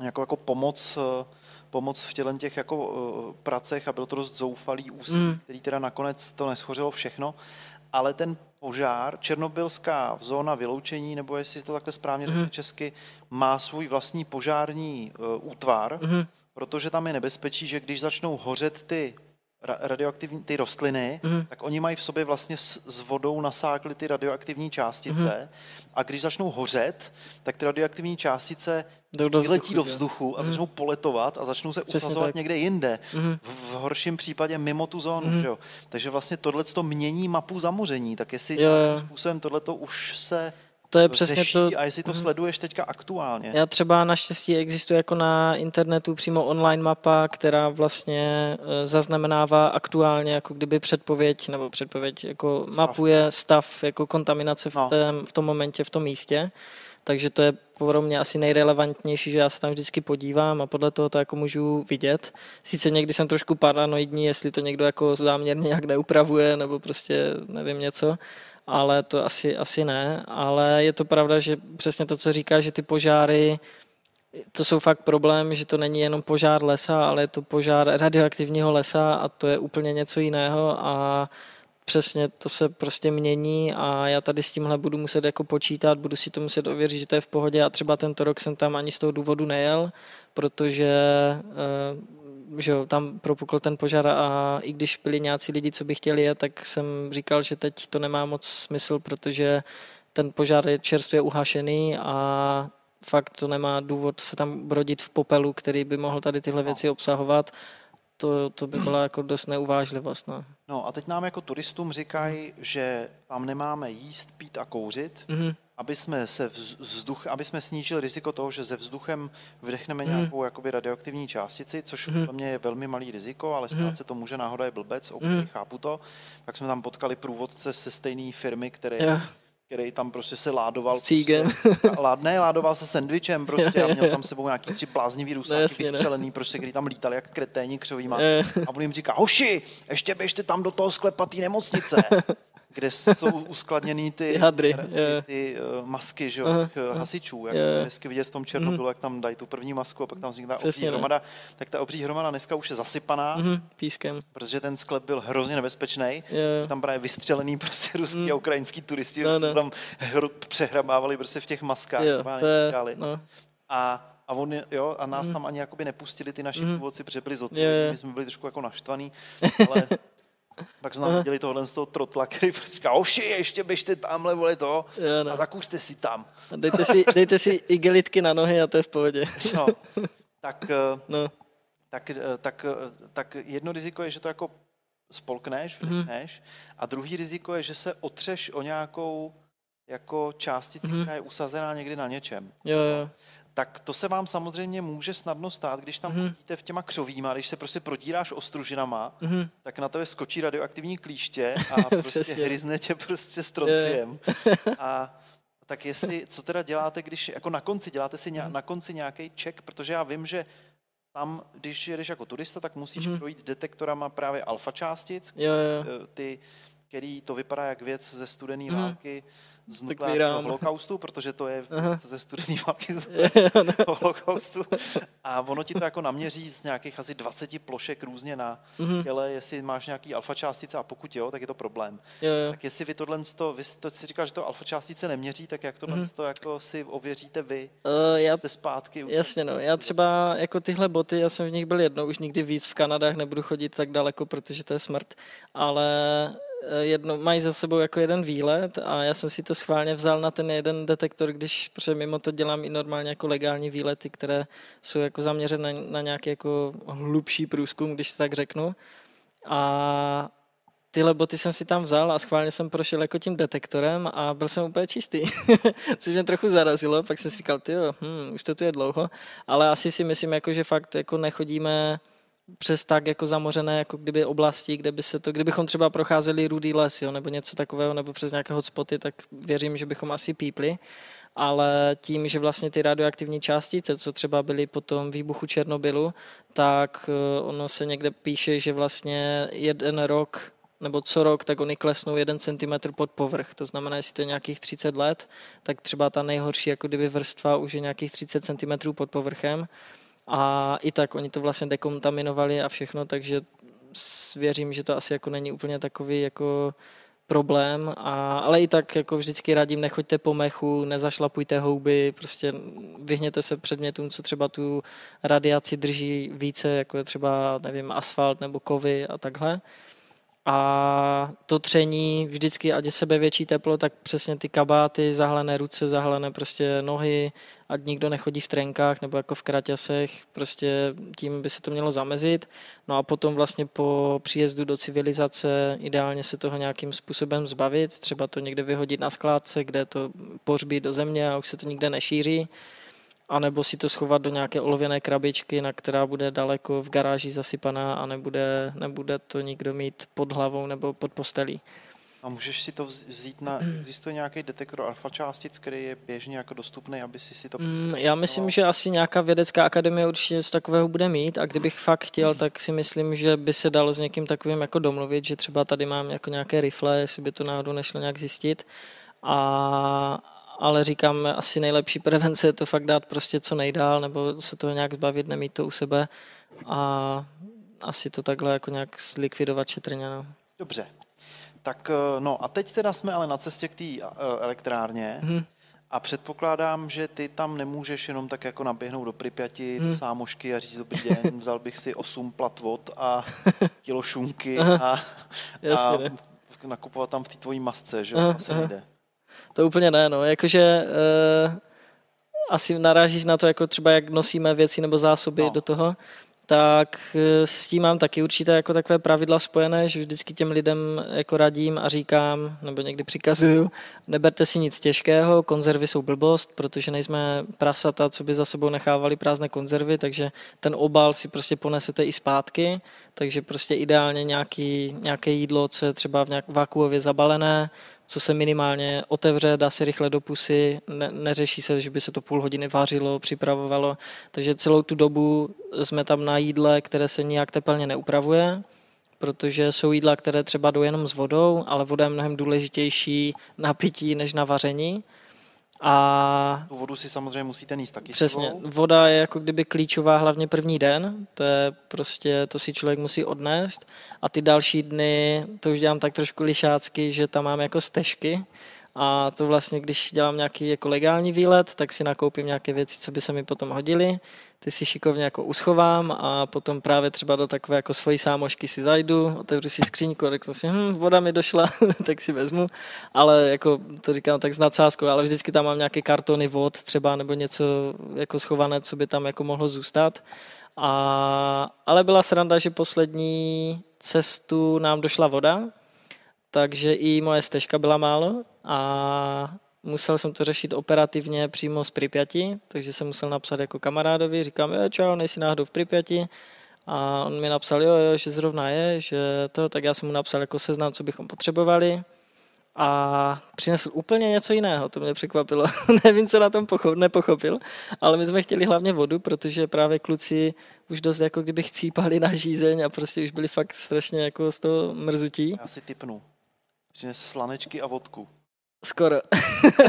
jako, jako pomoc eh, pomoc v tělen těch jako uh, pracech a byl to dost zoufalý úsilí, mm. který teda nakonec to neschořilo všechno. Ale ten požár, černobylská zóna vyloučení, nebo jestli to takhle správně mm. česky, má svůj vlastní požární uh, útvar, mm protože tam je nebezpečí, že když začnou hořet ty radioaktivní ty rostliny, mm. tak oni mají v sobě vlastně s, s vodou nasákly ty radioaktivní částice mm. a když začnou hořet, tak ty radioaktivní částice do, do vyletí do vzduchu a mhm. začnou mm. poletovat a začnou se Přesně usazovat tak. někde jinde. Mm. V, v horším případě mimo tu zónu. Mm. Že jo? Takže vlastně tohle to mění mapu zamoření. Tak jestli jo, jo. způsobem tohle už se to je přesně řeší, to. A jestli to mhm. sleduješ teďka aktuálně? Já třeba naštěstí existuje jako na internetu přímo online mapa, která vlastně e, zaznamenává aktuálně jako kdyby předpověď, nebo předpověď jako stav. mapuje stav jako kontaminace v, no. tém, v tom momentě, v tom místě. Takže to je pro mě asi nejrelevantnější, že já se tam vždycky podívám a podle toho to jako můžu vidět. Sice někdy jsem trošku paranoidní, jestli to někdo jako záměrně nějak neupravuje nebo prostě nevím něco, ale to asi, asi ne. Ale je to pravda, že přesně to, co říká, že ty požáry, to jsou fakt problém, že to není jenom požár lesa, ale je to požár radioaktivního lesa a to je úplně něco jiného a přesně to se prostě mění a já tady s tímhle budu muset jako počítat, budu si to muset ověřit, že to je v pohodě a třeba tento rok jsem tam ani z toho důvodu nejel, protože eh, že jo, tam propukl ten požár a i když byli nějací lidi, co by chtěli jet, tak jsem říkal, že teď to nemá moc smysl, protože ten požár je čerstvě uhašený a fakt to nemá důvod se tam brodit v popelu, který by mohl tady tyhle věci obsahovat. To, to by byla jako dost neuvážlivost. No. no a teď nám jako turistům říkají, že tam nemáme jíst, pít a kouřit, mm-hmm aby jsme, se vzduch, aby jsme snížili riziko toho, že ze vzduchem vdechneme mm. nějakou jakoby radioaktivní částici, což mm. pro mě je velmi malý riziko, ale stát mm. se to může, náhoda je blbec, ok, mm. chápu to. Tak jsme tam potkali průvodce ze stejné firmy, které yeah který tam prostě se ládoval. S cígem. Prostě, lád, ne, ládoval se sendvičem prostě a měl tam sebou nějaký tři bláznivý rusáky no, vystřelený, prostě, který tam lítali jak kreténi křovýma. a on jim říká, hoši, ještě běžte tam do toho sklepatý nemocnice kde jsou uskladněný ty, hadry, ty, ty, uh, masky že jo, uh, uh, hasičů. Jak yeah. hezky vidět v tom Černobylu, mm. jak tam dají tu první masku a pak tam vznikne obří ne. hromada. Tak ta obří hromada dneska už je zasypaná. Mm, pískem. Protože ten sklep byl hrozně nebezpečný. Tam právě vystřelený prostě ruský mm. a ukrajinský turisti, no, no. tam přehrabávali prostě v těch maskách. Jo, to je, no. A a, on, jo, a nás mm. tam ani jakoby nepustili ty naši mm. původci, protože byli zodpovědní, my jsme byli trošku jako naštvaný, ale pak jsme tam viděli tohle z toho trotla, který prostě říká, oši, ještě běžte tamhle, vole to jo, no. a zakuřte si tam. A dejte si, dejte si igelitky na nohy a to je v pohodě. No, tak, eh, no. tak, eh, tak, eh, tak jedno riziko je, že to jako spolkneš, mhm. vdechneš, mm. a druhý riziko je, že se otřeš o nějakou jako částici, mm. která je usazená někdy na něčem. Jo, jo tak to se vám samozřejmě může snadno stát, když tam mm. v těma křovíma, když se prostě prodíráš ostružinama, mm. tak na tebe skočí radioaktivní klíště a prostě hryzne tě prostě stronciem. a tak jestli, co teda děláte, když jako na konci, děláte si na konci nějaký check, protože já vím, že tam, když jedeš jako turista, tak musíš mm. projít detektorama právě alfa částic, jo, jo. Eh, ty, který to vypadá jak věc ze studené mm. války, z nukleárního holokaustu, protože to je Aha. ze studený války z holokaustu. A ono ti to jako naměří z nějakých asi 20 plošek různě na mm-hmm. těle, jestli máš nějaký alfa částice a pokud jo, tak je to problém. Jo, jo. Tak jestli vy tohle, to, vy to si říkáš, že to alfa částice neměří, tak jak tohle mm-hmm. to jako si ověříte vy? Uh, já, jste zpátky. Jasně, no. Já třeba jako tyhle boty, já jsem v nich byl jednou, už nikdy víc v Kanadách nebudu chodit tak daleko, protože to je smrt, ale jedno, mají za sebou jako jeden výlet a já jsem si to schválně vzal na ten jeden detektor, když protože mimo to dělám i normálně jako legální výlety, které jsou jako zaměřené na, na nějaký jako hlubší průzkum, když to tak řeknu. A tyhle boty jsem si tam vzal a schválně jsem prošel jako tím detektorem a byl jsem úplně čistý, což mě trochu zarazilo, pak jsem si říkal, ty hm, už to tu je dlouho, ale asi si myslím, jako, že fakt jako nechodíme přes tak jako zamořené jako kdyby oblasti, kde by se to, kdybychom třeba procházeli rudý les, jo, nebo něco takového, nebo přes nějaké hotspoty, tak věřím, že bychom asi pípli, ale tím, že vlastně ty radioaktivní částice, co třeba byly po tom výbuchu Černobylu, tak eh, ono se někde píše, že vlastně jeden rok nebo co rok, tak oni klesnou jeden centimetr pod povrch. To znamená, jestli to je nějakých 30 let, tak třeba ta nejhorší jako kdyby vrstva už je nějakých 30 cm pod povrchem a i tak oni to vlastně dekontaminovali a všechno, takže věřím, že to asi jako není úplně takový jako problém, a, ale i tak jako vždycky radím, nechoďte po mechu, nezašlapujte houby, prostě vyhněte se předmětům, co třeba tu radiaci drží více, jako je třeba, nevím, asfalt nebo kovy a takhle. A to tření vždycky, ať je sebe větší teplo, tak přesně ty kabáty, zahlené ruce, zahlené prostě nohy, ať nikdo nechodí v trenkách nebo jako v kraťasech, prostě tím by se to mělo zamezit. No a potom vlastně po příjezdu do civilizace ideálně se toho nějakým způsobem zbavit, třeba to někde vyhodit na skládce, kde to pořbí do země a už se to nikde nešíří anebo si to schovat do nějaké olověné krabičky, na která bude daleko v garáži zasypaná a nebude, nebude to nikdo mít pod hlavou nebo pod postelí. A můžeš si to vzít na, existuje nějaký detektor alfa částic, který je běžně jako dostupný, aby si si to... Mm, já myslím, že asi nějaká vědecká akademie určitě něco takového bude mít a kdybych fakt chtěl, tak si myslím, že by se dalo s někým takovým jako domluvit, že třeba tady mám jako nějaké rifle, jestli by to náhodou nešlo nějak zjistit. A, ale říkám, asi nejlepší prevence je to fakt dát prostě co nejdál, nebo se toho nějak zbavit, nemít to u sebe a asi to takhle jako nějak zlikvidovat šetrně. No. Dobře. Tak eh, no a teď teda jsme ale na cestě k té uh, elektrárně hmm. a předpokládám, že ty tam nemůžeš jenom tak jako naběhnout do Pripyati, hmm. do Sámošky a říct dobrý den, vzal bych si 8 platvod a kilo šunky a, a nakupovat tam v té tvojí masce, že asi nejde to úplně ne, no, jakože uh, asi narážíš na to, jako třeba jak nosíme věci nebo zásoby no. do toho, tak eh, s tím mám taky určité jako takové pravidla spojené, že vždycky těm lidem jako radím a říkám, nebo někdy přikazuju, neberte si nic těžkého, konzervy jsou blbost, protože nejsme prasata, co by za sebou nechávali prázdné konzervy, takže ten obal si prostě ponesete i zpátky, takže prostě ideálně nějaký, nějaké jídlo, co je třeba v nějak vakuově zabalené, co se minimálně otevře, dá se rychle do pusy, ne, neřeší se, že by se to půl hodiny vařilo, připravovalo, takže celou tu dobu jsme tam na jídle, které se nijak tepelně neupravuje, protože jsou jídla, které třeba jdou jenom s vodou, ale voda je mnohem důležitější na pití než na vaření. A tu vodu si samozřejmě musíte níst taky Přesně. Voda je jako kdyby klíčová hlavně první den, to je prostě, to si člověk musí odnést a ty další dny, to už dělám tak trošku lišácky, že tam mám jako stežky, a to vlastně, když dělám nějaký jako legální výlet, tak si nakoupím nějaké věci, co by se mi potom hodily. Ty si šikovně jako uschovám a potom právě třeba do takové jako svojí sámošky si zajdu, otevřu si skříňku a řeknu si, hm, voda mi došla, tak si vezmu. Ale jako to říkám tak s nadsázkou, ale vždycky tam mám nějaké kartony vod třeba nebo něco jako schované, co by tam jako mohlo zůstat. A, ale byla sranda, že poslední cestu nám došla voda, takže i moje stežka byla málo a musel jsem to řešit operativně přímo z Pripyati, takže jsem musel napsat jako kamarádovi, říkám, jo, čau, nejsi náhodou v Pripyati, a on mi napsal, jo, jo, že zrovna je, že to, tak já jsem mu napsal jako seznam, co bychom potřebovali a přinesl úplně něco jiného, to mě překvapilo. Nevím, co na tom pochop, nepochopil, ale my jsme chtěli hlavně vodu, protože právě kluci už dost jako kdyby chcípali na žízeň a prostě už byli fakt strašně jako z toho mrzutí. Já si typnu. Přinesl slanečky a vodku. Skoro.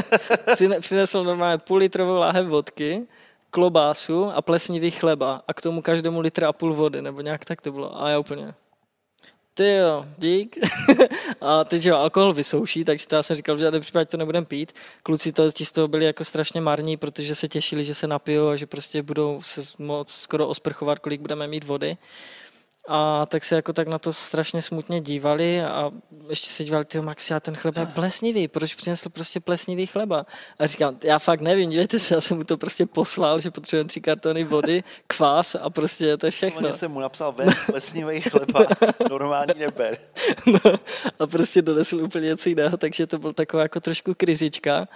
Přinesl normálně půl litrovou láhev vodky, klobásu a plesnivý chleba a k tomu každému litr a půl vody, nebo nějak tak to bylo. A já úplně, ty jo, dík. a teď, že alkohol vysouší, takže to já jsem říkal, že v žádném případě to nebudem pít. Kluci to z toho byli jako strašně marní, protože se těšili, že se napijou a že prostě budou se moc skoro osprchovat, kolik budeme mít vody. A tak se jako tak na to strašně smutně dívali a ještě se dívali, ty Maxi, a ten chleba je plesnivý, proč přinesl prostě plesnivý chleba? A říkám, já fakt nevím, dívejte se, já jsem mu to prostě poslal, že potřebujeme tři kartony vody, kvás a prostě to je všechno. Já jsem mu napsal ven plesnivý chleba, normální neber. No, a prostě donesl úplně něco jiného, takže to byl taková jako trošku krizička.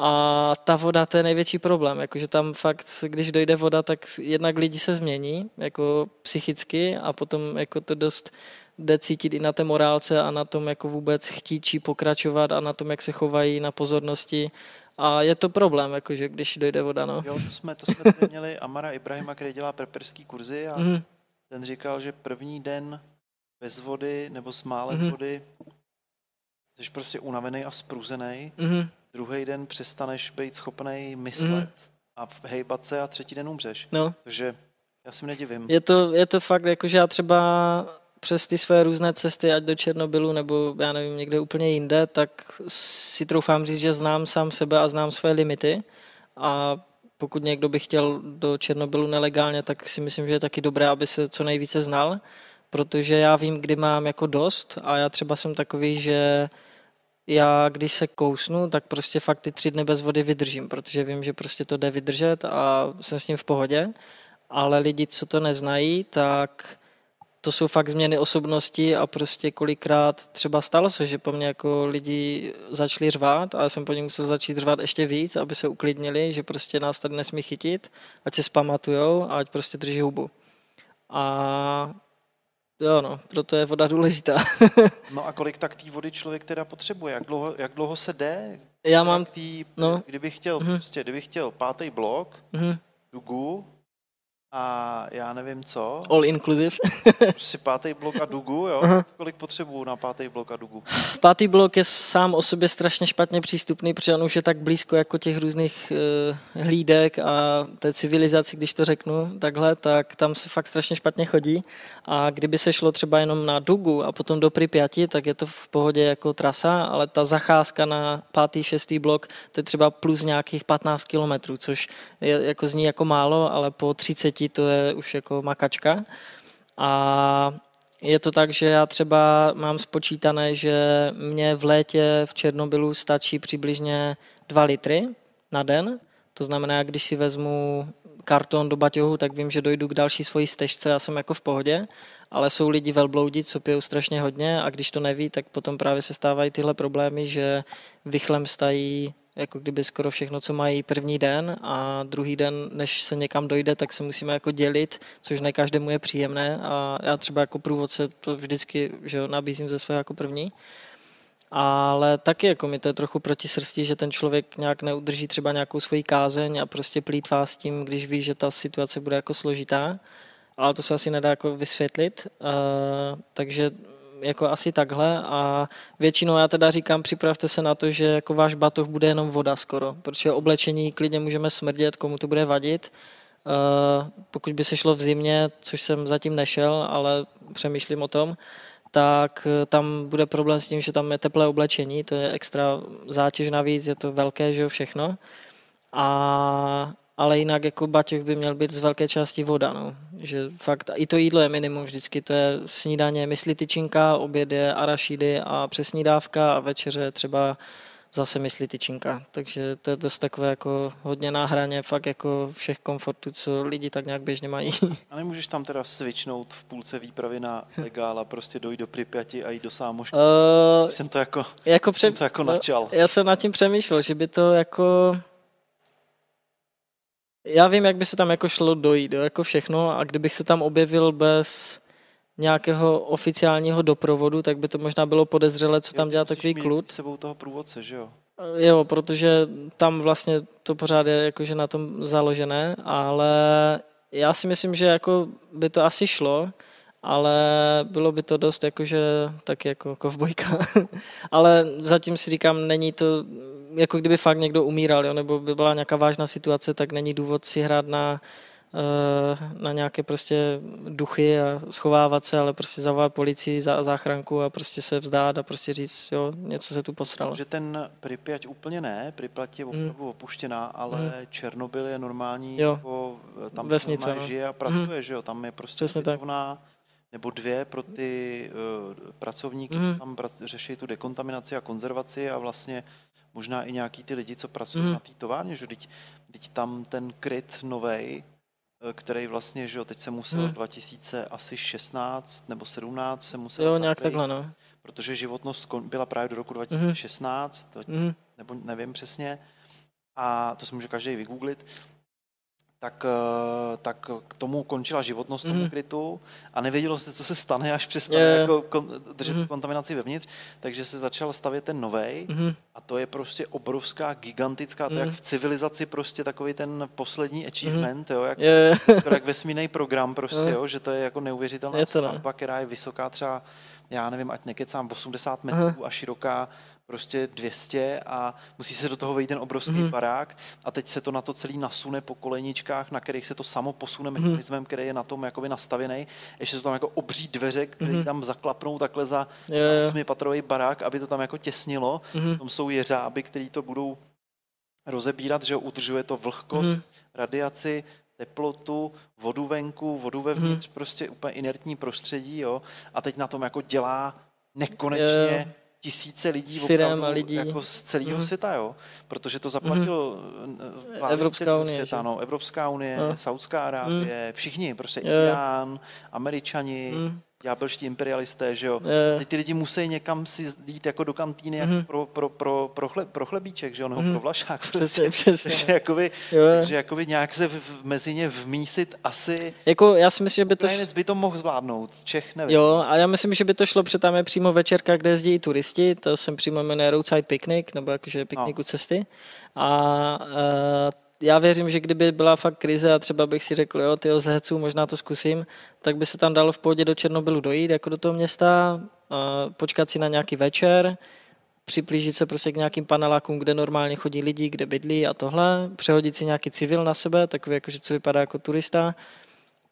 A ta voda, to je největší problém, jakože tam fakt, když dojde voda, tak jednak lidi se změní, jako psychicky a potom jako to dost jde cítit i na té morálce a na tom, jako vůbec chtít či pokračovat a na tom, jak se chovají na pozornosti. A je to problém, jakože když dojde voda, no. Jo, to jsme, to jsme tady měli Amara Ibrahima, který dělá preperský kurzy a mm. ten říkal, že první den bez vody nebo s málem mm. vody jsi prostě unavený a spruzený. Mm druhý den přestaneš být schopný myslet mm. a hejbat se a třetí den umřeš. No. Takže já si nedivím. Je to, je to fakt, jako, že já třeba přes ty své různé cesty, ať do Černobylu nebo já nevím, někde úplně jinde, tak si troufám říct, že znám sám sebe a znám své limity a pokud někdo by chtěl do Černobylu nelegálně, tak si myslím, že je taky dobré, aby se co nejvíce znal, protože já vím, kdy mám jako dost a já třeba jsem takový, že já když se kousnu, tak prostě fakt ty tři dny bez vody vydržím, protože vím, že prostě to jde vydržet a jsem s tím v pohodě. Ale lidi, co to neznají, tak to jsou fakt změny osobnosti a prostě kolikrát třeba stalo se, že po mně jako lidi začali řvát a já jsem po ně musel začít řvát ještě víc, aby se uklidnili, že prostě nás tady nesmí chytit, ať se spamatujou a ať prostě drží hubu. A Jo, no, proto je voda důležitá. no a kolik tak té vody člověk teda potřebuje? Jak dlouho, jak dlouho se jde? Já mám... Tý, no. Kdybych chtěl, mm-hmm. prostě, kdybych chtěl pátý blok, mm-hmm. dugu, a já nevím co. All inclusive. prostě pátý blok a dugu, jo? Uh-huh. Kolik potřebuju na pátý blok a dugu? Pátý blok je sám o sobě strašně špatně přístupný, protože on už je tak blízko jako těch různých uh, hlídek a té civilizaci, když to řeknu takhle, tak tam se fakt strašně špatně chodí. A kdyby se šlo třeba jenom na dugu a potom do Pripyati, tak je to v pohodě jako trasa, ale ta zacházka na pátý, šestý blok, to je třeba plus nějakých 15 kilometrů, což je, jako zní jako málo, ale po 30 dětí to je už jako makačka. A je to tak, že já třeba mám spočítané, že mě v létě v Černobylu stačí přibližně 2 litry na den. To znamená, když si vezmu karton do baťohu, tak vím, že dojdu k další svojí stežce a jsem jako v pohodě. Ale jsou lidi velbloudi, co pijou strašně hodně a když to neví, tak potom právě se stávají tyhle problémy, že vychlemstají jako kdyby skoro všechno, co mají první den a druhý den, než se někam dojde, tak se musíme jako dělit, což ne každému je příjemné a já třeba jako průvodce to vždycky že nabízím ze svého jako první. Ale taky jako mi to je trochu proti srsti, že ten člověk nějak neudrží třeba nějakou svoji kázeň a prostě plítvá s tím, když ví, že ta situace bude jako složitá. Ale to se asi nedá jako vysvětlit. Uh, takže jako asi takhle a většinou já teda říkám, připravte se na to, že jako váš batoh bude jenom voda skoro, protože oblečení klidně můžeme smrdět, komu to bude vadit. Uh, pokud by se šlo v zimě, což jsem zatím nešel, ale přemýšlím o tom, tak eh, tam bude problém s tím, že tam je teplé oblečení, to je extra zátěž navíc, je to velké, že jo, všechno. A ale jinak jako baťoch by měl být z velké části voda, no. Že fakt, i to jídlo je minimum vždycky, to je snídaně mysli tyčinka, oběd je arašidy a přesnídávka a večeře třeba zase mysli tyčinka. Takže to je dost takové jako hodně na hraně fakt jako všech komfortů, co lidi tak nějak běžně mají. A nemůžeš tam teda svičnout v půlce výpravy na legála, prostě dojít do Pripyati a jít do Sámošky? Uh, jsem to jako, jako pře- jsem to jako načal. Já jsem nad tím přemýšlel, že by to jako já vím, jak by se tam jako šlo dojít, jo, jako všechno a kdybych se tam objevil bez nějakého oficiálního doprovodu, tak by to možná bylo podezřelé, co tam dělá takový klub. sebou toho průvodce, že jo? Jo, protože tam vlastně to pořád je jakože na tom založené, ale já si myslím, že jako by to asi šlo, ale bylo by to dost jakože tak jako kovbojka. ale zatím si říkám, není to jako kdyby fakt někdo umíral, jo, nebo by byla nějaká vážná situace, tak není důvod si hrát na, eh, na nějaké prostě duchy a schovávat se, ale prostě zavolat policii, za záchranku a prostě se vzdát a prostě říct, jo, něco se tu posralo. Že ten Pripyat úplně ne, Pripyat je hmm. opravdu hmm. opuštěná, ale hmm. Černobyl je normální, jo. jako tam Vesnice, no. žije a pracuje, hmm. že jo, tam je prostě Přesně bytovná, nebo dvě pro ty uh, pracovníky, mm. co tam prac- řeší tu dekontaminaci a konzervaci a vlastně možná i nějaký ty lidi, co pracují mm. na té továrně, že teď, teď tam ten kryt novej, eh, který vlastně, že jo, teď se musel mm. 2016 nebo 17 se musel Jo, nějak takhle, no. Protože životnost byla právě do roku 2016, mm. mm. nebo nevím přesně, a to si může každý vygooglit, tak, eh, tak k tomu končila životnost mm. tomu krytu a nevědělo se, co se stane, až přestane yeah. jako kon, držet mm. kontaminaci vevnitř, takže se začal stavět ten novej mm. a to je prostě obrovská, gigantická, to je jak mhm. v civilizaci prostě takový ten poslední achievement, mm. jo, jak, yeah. jak vesmírný program prostě, mm. jo, že to je jako neuvěřitelná je to, no. stavba, která je vysoká třeba, já nevím, ať nekecám 80 metrů mm. a široká prostě 200 a musí se do toho vejít ten obrovský mm. barák a teď se to na to celý nasune po kolejničkách, na kterých se to samo posune mhm. mechanismem, který je na tom jakoby nastavený. Ještě jsou tam jako obří dveře, které mm. tam zaklapnou takhle za patrový barák, aby to tam jako těsnilo. Mm. Tam jsou jeřáby, který to budou rozebírat, že udržuje to vlhkost, mm. radiaci, teplotu, vodu venku, vodu vevnitř, mm. prostě úplně inertní prostředí, jo. A teď na tom jako dělá nekonečně yeah tisíce lidí, Firem a lidí. jako z celého mm. světa, jo? protože to zaplatil mm. Evropská unie, světa, no, Evropská unie, no. Saudská Arábie, mm. všichni, prostě yeah. Irán, Američani, mm ďábelští imperialisté, že jo. Je. Teď ty lidi musí někam si jít jako do kantýny mm-hmm. jako mhm. pro, pro, pro, pro, chle, pro chlebíček, že jo, nebo mm-hmm. pro vlašák. Prostě. Přesně, přesně. Takže jakoby, takže jakoby nějak se v, mezi ně vmísit asi... Jako já si myslím, že by to... Š... by to mohl zvládnout, Čech nevím. Jo, a já myslím, že by to šlo, protože tam je přímo večerka, kde jezdí i turisti, to jsem přímo jmenuje Roadside Picnic, nebo jakože pikniku no. cesty. A uh, já věřím, že kdyby byla fakt krize a třeba bych si řekl, jo, ty z možná to zkusím, tak by se tam dalo v pohodě do Černobylu dojít, jako do toho města, počkat si na nějaký večer, připlížit se prostě k nějakým panelákům, kde normálně chodí lidi, kde bydlí a tohle, přehodit si nějaký civil na sebe, takový jakože co vypadá jako turista,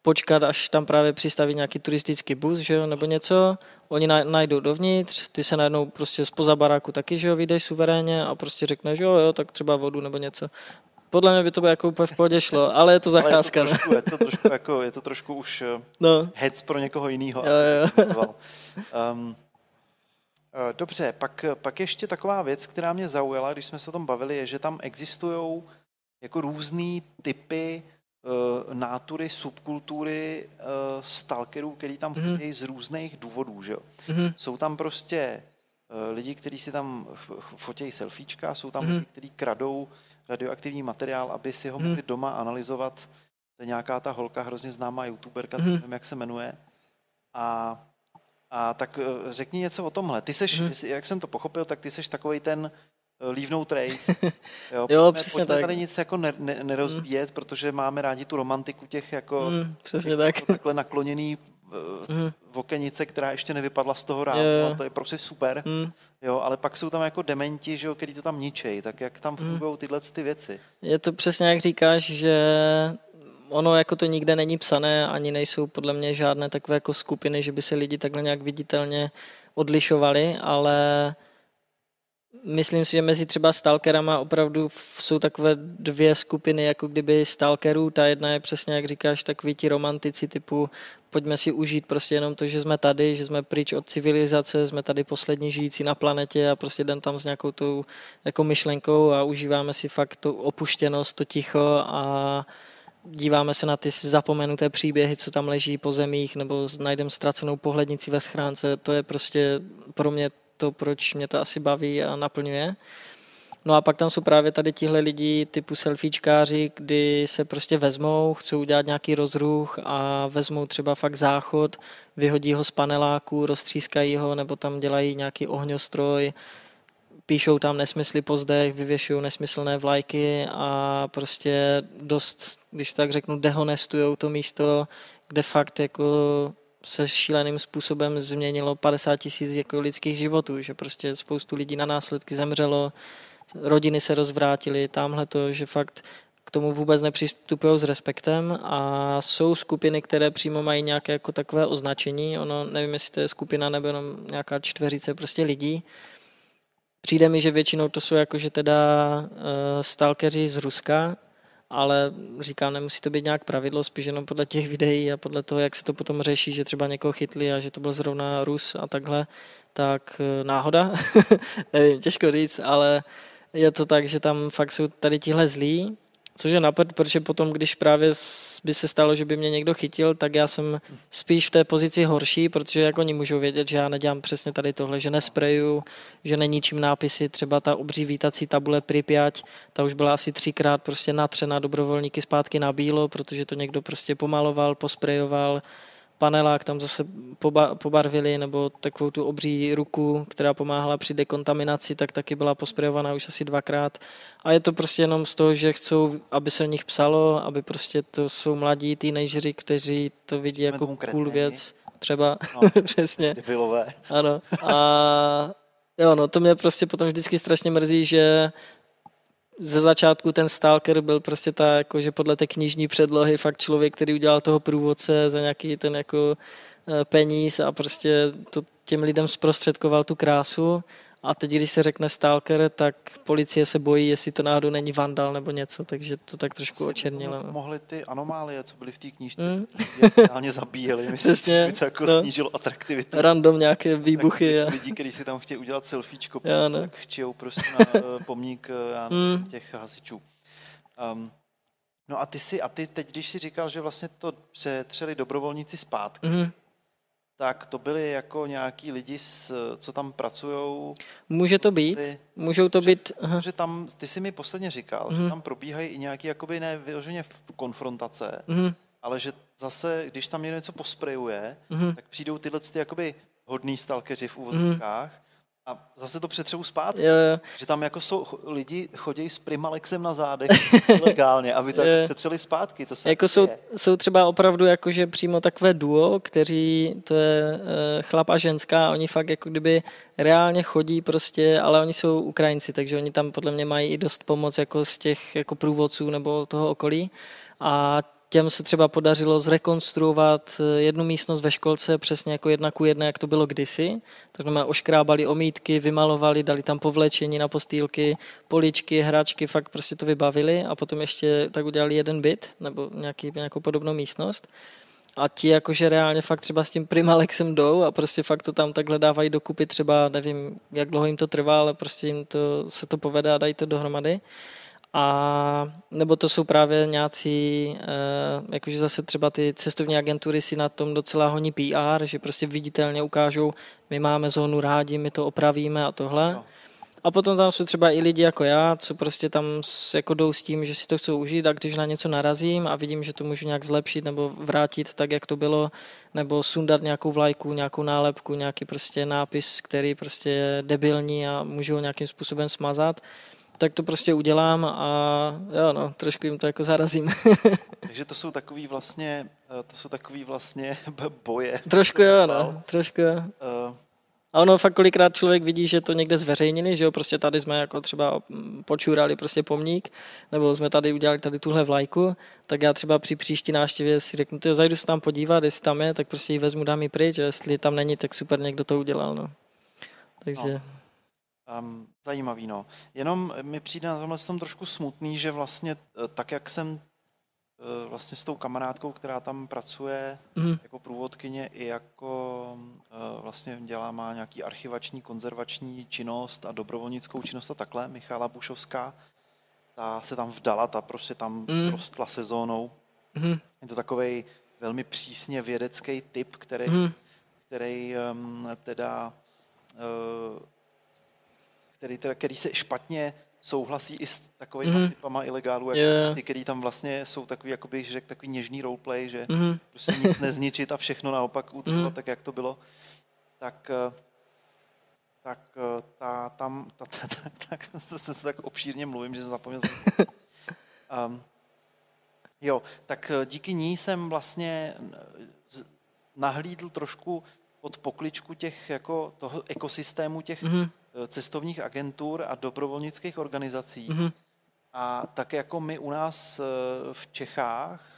počkat, až tam právě přistaví nějaký turistický bus, že jo, nebo něco, oni najdou dovnitř, ty se najednou prostě spoza baráku taky, že jo, vyjdeš suverénně a prostě řekneš, jo, jo, tak třeba vodu nebo něco. Podle mě by to by jako úplně v pohodě šlo, ale je to zacházka. Ale je to, trošku, je to trošku, jako, je to trošku už eh, no. hec pro někoho jiného. Jo, jo. Um, dobře, pak, pak ještě taková věc, která mě zaujala, když jsme se o tom bavili, je, že tam existují jako různé typy uh, nátury, subkultury uh, stalkerů, který tam mm-hmm. chodí z různých důvodů. Že jo? Mm-hmm. Jsou tam prostě uh, lidi, kteří si tam fotějí selfiečka, jsou tam mm-hmm. lidi, kteří kradou radioaktivní materiál, aby si ho mohli hmm. doma analyzovat. To je nějaká ta holka, hrozně známá youtuberka, hmm. nevím, jak se jmenuje. A, a tak eh, řekni něco o tomhle. Ty seš, hmm. jak jsem to pochopil, tak ty seš takový ten eh, leave no trace. Jo, jo přesně tak. tady nic jako ne, ne, nerozbíjet, hmm. protože máme rádi tu romantiku těch jako, hmm, přesně těch, tak. Jako takhle nakloněný mm. okenice, která ještě nevypadla z toho rámu, yeah. to je prostě super, mm. jo, ale pak jsou tam jako dementi, že jo, který to tam ničejí, tak jak tam hmm. fungují tyhle ty věci? Je to přesně jak říkáš, že ono jako to nikde není psané, ani nejsou podle mě žádné takové jako skupiny, že by se lidi takhle nějak viditelně odlišovali, ale myslím si, že mezi třeba stalkerama opravdu jsou takové dvě skupiny, jako kdyby stalkerů. Ta jedna je přesně, jak říkáš, takový ti romantici typu pojďme si užít prostě jenom to, že jsme tady, že jsme pryč od civilizace, jsme tady poslední žijící na planetě a prostě jdem tam s nějakou tou jako myšlenkou a užíváme si fakt tu opuštěnost, to ticho a díváme se na ty zapomenuté příběhy, co tam leží po zemích, nebo najdeme ztracenou pohlednici ve schránce. To je prostě pro mě to, proč mě to asi baví a naplňuje. No a pak tam jsou právě tady tihle lidi typu selfiečkáři, kdy se prostě vezmou, chcou udělat nějaký rozruch a vezmou třeba fakt záchod, vyhodí ho z paneláku, roztřískají ho nebo tam dělají nějaký ohňostroj, píšou tam nesmysly po zdech, vyvěšují nesmyslné vlajky a prostě dost, když tak řeknu, dehonestujou to místo, kde fakt jako se šíleným způsobem změnilo 50 tisíc jako lidských životů, že prostě spoustu lidí na následky zemřelo, rodiny se rozvrátily, tamhle to, že fakt k tomu vůbec nepřistupují s respektem a jsou skupiny, které přímo mají nějaké jako takové označení, ono nevím, jestli to je skupina nebo jenom nějaká čtveřice prostě lidí. Přijde mi, že většinou to jsou jakože teda uh, stalkeři z Ruska, ale říkám, nemusí to být nějak pravidlo, spíš jenom podle těch videí a podle toho, jak se to potom řeší, že třeba někoho chytli a že to byl zrovna Rus a takhle, tak uh, náhoda, nevím, těžko říct, ale je to tak, že tam fakt jsou tady tihle zlí, což je napad, protože potom, když právě by se stalo, že by mě někdo chytil, tak já jsem spíš v té pozici horší, protože jako oni můžou vědět, že já nedělám přesně tady tohle, že nespreju, že neníčím nápisy, třeba ta obří vítací tabule Pripyat, ta už byla asi třikrát prostě natřena dobrovolníky zpátky na bílo, protože to někdo prostě pomaloval, posprejoval, panelák tam zase pobarvili, nebo takovou tu obří ruku, která pomáhala při dekontaminaci, tak taky byla posprejovaná už asi dvakrát. A je to prostě jenom z toho, že chcou, aby se o nich psalo, aby prostě to jsou mladí teenageři, kteří to vidí jako cool věc. Třeba, no, přesně. Debilové. Ano. A Jo, no to mě prostě potom vždycky strašně mrzí, že ze začátku ten stalker byl prostě ta, jako, že podle té knižní předlohy fakt člověk, který udělal toho průvodce za nějaký ten jako eh, peníz a prostě to těm lidem zprostředkoval tu krásu a teď, když se řekne stalker, tak policie se bojí, jestli to náhodou není vandal nebo něco, takže to tak trošku očernilo. No. Mohly ty anomálie, co byly v té knížce, mm. reálně zabíjeli. Myslím, Přesně, že by to jako no. snížilo atraktivitu. Random nějaké výbuchy. Tak, lidi, kteří si tam chtějí udělat selfiečko, já, ne. tak chtějí prostě na uh, pomník uh, já, mm. těch hasičů. Um, no a ty si, a ty teď, když si říkal, že vlastně to přetřeli dobrovolníci zpátky, mm tak to byli jako nějaký lidi, co tam pracují. Může to být, ty, můžou to že, být. Aha. Že tam, ty jsi mi posledně říkal, mm. že mhm. tam probíhají i nějaký jakoby ne vyloženě konfrontace, mm. ale že zase, když tam něco posprejuje, mm. tak přijdou tyhle ty jakoby hodný stalkeři v úvozovkách, mm a zase to přetřebu zpátky, jo, jo. že tam jako jsou lidi chodí s Primalexem na zádech legálně, aby to jako přetřeli zpátky. To se jako jsou, jsou třeba opravdu jakože přímo takové duo, kteří, to je uh, chlap a ženská, oni fakt jako kdyby reálně chodí prostě, ale oni jsou Ukrajinci, takže oni tam podle mě mají i dost pomoc jako z těch jako průvodců nebo toho okolí. A těm se třeba podařilo zrekonstruovat eh, jednu místnost ve školce přesně jako jedna ku jedné, jak to bylo kdysi. To znamená, oškrábali omítky, vymalovali, dali tam povlečení na postýlky, poličky, hračky, fakt prostě to vybavili a potom ještě tak udělali jeden byt nebo nějaký, nějakou podobnou místnost. A ti jakože reálně fakt třeba s tím Primalexem jdou a prostě fakt to tam takhle dávají dokupy třeba, nevím, jak dlouho jim to trvá, ale prostě jim to, se to povede a dají to dohromady. A nebo to jsou právě nějací, eh, jakože zase třeba ty cestovní agentury si na tom docela honí PR, že prostě viditelně ukážou, my máme zónu rádi, my to opravíme a tohle. No. A potom tam jsou třeba i lidi jako já, co prostě tam jako jdou s tím, že si to chcou užít a když na něco narazím a vidím, že to můžu nějak zlepšit nebo vrátit tak, jak to bylo, nebo sundat nějakou vlajku, nějakou nálepku, nějaký prostě nápis, který prostě je debilní a můžu ho nějakým způsobem smazat, tak to prostě udělám a jo, no, trošku jim to jako zarazím. Takže to jsou takový vlastně, eh, to jsou takový vlastně boje. Trošku jo, no, trošku jo. Uh. A ono fakt kolikrát člověk vidí, že to někde zveřejnili, že jo, prostě tady jsme jako třeba počurali prostě pomník, nebo jsme tady udělali tady tuhle vlajku, tak já třeba při příští návštěvě si řeknu, že zajdu se tam podívat, jestli tam je, tak prostě ji vezmu, dám ji pryč, a jestli tam není, tak super, někdo to udělal, no. Takže... No. Um, zajímavý, no. Jenom mi přijde na tomhle tom trošku smutný, že vlastně eh, tak, jak jsem eh, vlastně s tou kamarádkou, která tam pracuje mm. jako průvodkyně i jako eh, vlastně dělá, má nějaký archivační, konzervační činnost a dobrovolnickou činnost a takhle, Michála Bušovská, ta se tam vdala, ta prostě tam mm. zrostla sezónou. Mm. Je to takový velmi přísně vědecký typ, který, mm. který um, teda uh, který, teda, který se špatně souhlasí i s takovými mm. typama ilegálů, jako yeah. ty, který tam vlastně jsou takový, jakoby, že řekl, takový něžný roleplay, že mm. prostě nic nezničit a všechno naopak udržovat mm. tak, jak to bylo. Tak, eh, tak eh, ta, tam, ta, ta, ta, tak, to se tak obšírně mluvím, že jsem zapomněl. um, jo, tak eh, díky ní jsem vlastně nahlídl trošku pod pokličku těch, jako toho ekosystému těch mm Eh, cestovních agentur a dobrovolnických organizací. Mm-hmm. A tak jako my u nás eh, v Čechách,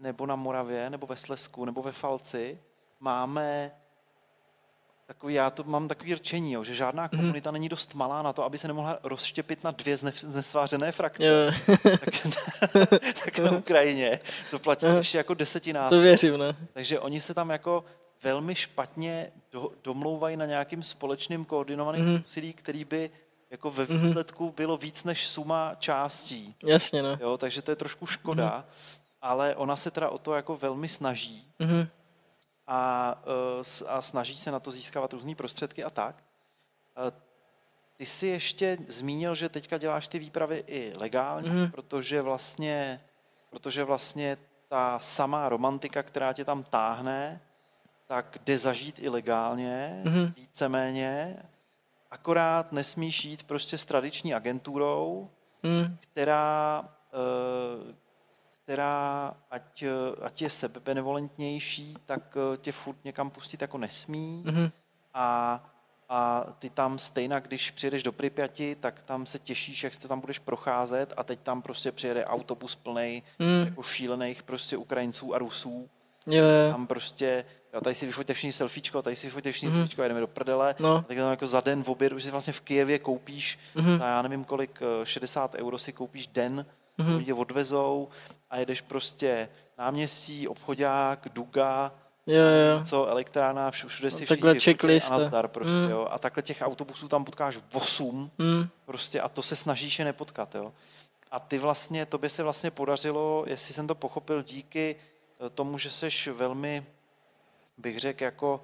nebo na Moravě, nebo ve Slesku, nebo ve Falci, máme takový, já to mám takový rčení, jo, že žádná mhm. komunita mm. není dost malá na to, aby se nemohla rozštěpit na dvě znesvářené frakce. Tak, tak na Ukrajině to platí ještě jako desetináct. To věřím, ne? Takže oni se tam jako velmi špatně do, domlouvají na nějakým společným koordinovaným mm-hmm. úsilí, který by jako ve mhm. výsledku bylo víc než suma částí. Jasně, no. Jo, takže to je trošku škoda, mm-hmm. ale ona se teda o to jako velmi snaží mm-hmm. a, e, a snaží se na to získávat různé prostředky a tak. E, ty jsi ještě zmínil, že teďka děláš ty výpravy i legálně, mm-hmm. protože vlastně, protože vlastně ta samá romantika, která tě tam táhne, tak jde zažít i legálně, mm-hmm. víceméně, akorát nesmíš jít prostě s tradiční agenturou, mm. která, eh, která ať, ať je sebebenevolentnější, tak eh, tě furt někam pustit jako nesmí. Mm-hmm. A a ty tam stejně, když přijedeš do Pripyati, tak tam se těšíš, jak se tam budeš procházet a teď tam prostě přijede autobus plný mm. jako šílených prostě Ukrajinců a Rusů. Jo. Tam prostě, jo, tady si vyfoťte všichni selfiečko, tady si vyfoťte všichni mm. selfiečko, jedeme do prdele. No. Tak tam jako za den v oběd, už si vlastně v Kijevě koupíš, mm. za já nevím kolik, 60 eh, euro si koupíš den, mm. tě odvezou a jedeš prostě náměstí, obchodák, Duga, Jo, jo. co elektrána, všude si no, takhle checklist. A nazdar prostě, mm. jo. A takhle těch autobusů tam potkáš 8 mm. prostě a to se snažíš je nepotkat, jo. A ty vlastně, tobě se vlastně podařilo, jestli jsem to pochopil, díky eh, tomu, že jsi velmi, bych řekl, jako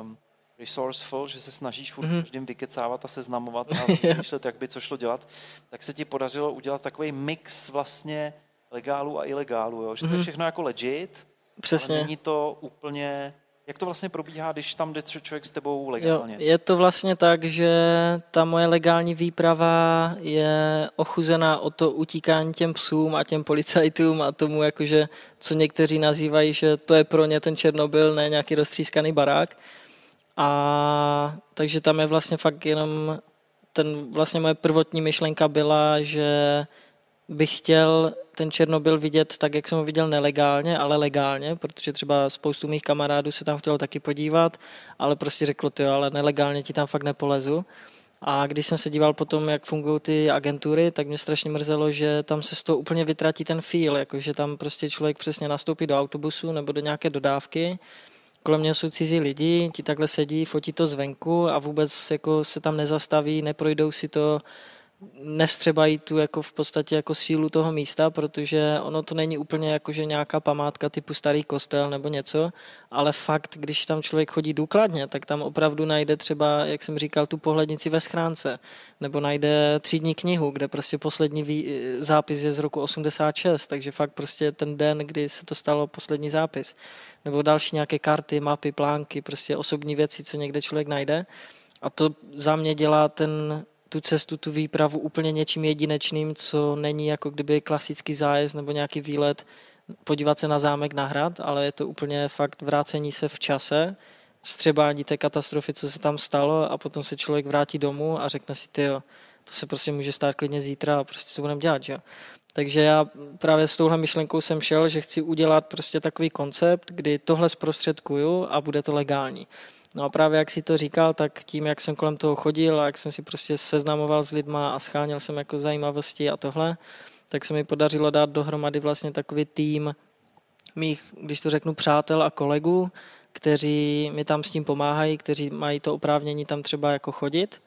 um, resourceful, že se snažíš furt mm-hmm. každým vykecávat a seznamovat a vymýšlet, jak by co šlo dělat, tak se ti podařilo udělat takový mix vlastně legálu a ilegálu, jo? že mm-hmm. to je mhm. všechno jako legit, Přesně. Ale není to úplně... Jak to vlastně probíhá, když tam jde člověk s tebou legálně? Jo, je to vlastně tak, že ta moje legální výprava je ochuzená o to utíkání těm psům a těm policajtům a tomu, jakože, co někteří nazývají, že to je pro ně ten Černobyl, ne nějaký roztřískaný barák. A takže tam je vlastně fakt jenom ten, vlastně moje prvotní myšlenka byla, že bych chtěl ten Černobyl vidět tak, jak jsem ho viděl nelegálně, ale legálně, protože třeba spoustu mých kamarádů se tam chtělo taky podívat, ale prostě řeklo to, ale nelegálně ti tam fakt nepolezu. A když jsem se díval potom, jak fungují ty agentury, tak mě strašně mrzelo, že tam se z toho úplně vytratí ten feel, jakože tam prostě člověk přesně nastoupí do autobusu nebo do nějaké dodávky, kolem mě jsou cizí lidi, ti takhle sedí, fotí to zvenku a vůbec jako se tam nezastaví, neprojdou si to, nevstřebají tu jako v podstatě jako sílu toho místa, protože ono to není úplně jako, že nějaká památka typu starý kostel nebo něco, ale fakt, když tam člověk chodí důkladně, tak tam opravdu najde třeba, jak jsem říkal, tu pohlednici ve schránce, nebo najde třídní knihu, kde prostě poslední zápis je z roku 86, takže fakt prostě ten den, kdy se to stalo poslední zápis, nebo další nějaké karty, mapy, plánky, prostě osobní věci, co někde člověk najde. A to za mě dělá ten tu cestu, tu výpravu úplně něčím jedinečným, co není jako kdyby klasický zájezd nebo nějaký výlet podívat se na zámek na hrad, ale je to úplně fakt vrácení se v čase, vstřebání té katastrofy, co se tam stalo a potom se člověk vrátí domů a řekne si, ty to se prostě může stát klidně zítra a prostě co budeme dělat, že? Takže já právě s touhle myšlenkou jsem šel, že chci udělat prostě takový koncept, kdy tohle zprostředkuju a bude to legální. No a právě jak si to říkal, tak tím, jak jsem kolem toho chodil a jak jsem si prostě seznamoval s lidma a scháněl jsem jako zajímavosti a tohle, tak se mi podařilo dát dohromady vlastně takový tým mých, když to řeknu, přátel a kolegů, kteří mi tam s tím pomáhají, kteří mají to oprávnění tam třeba jako chodit,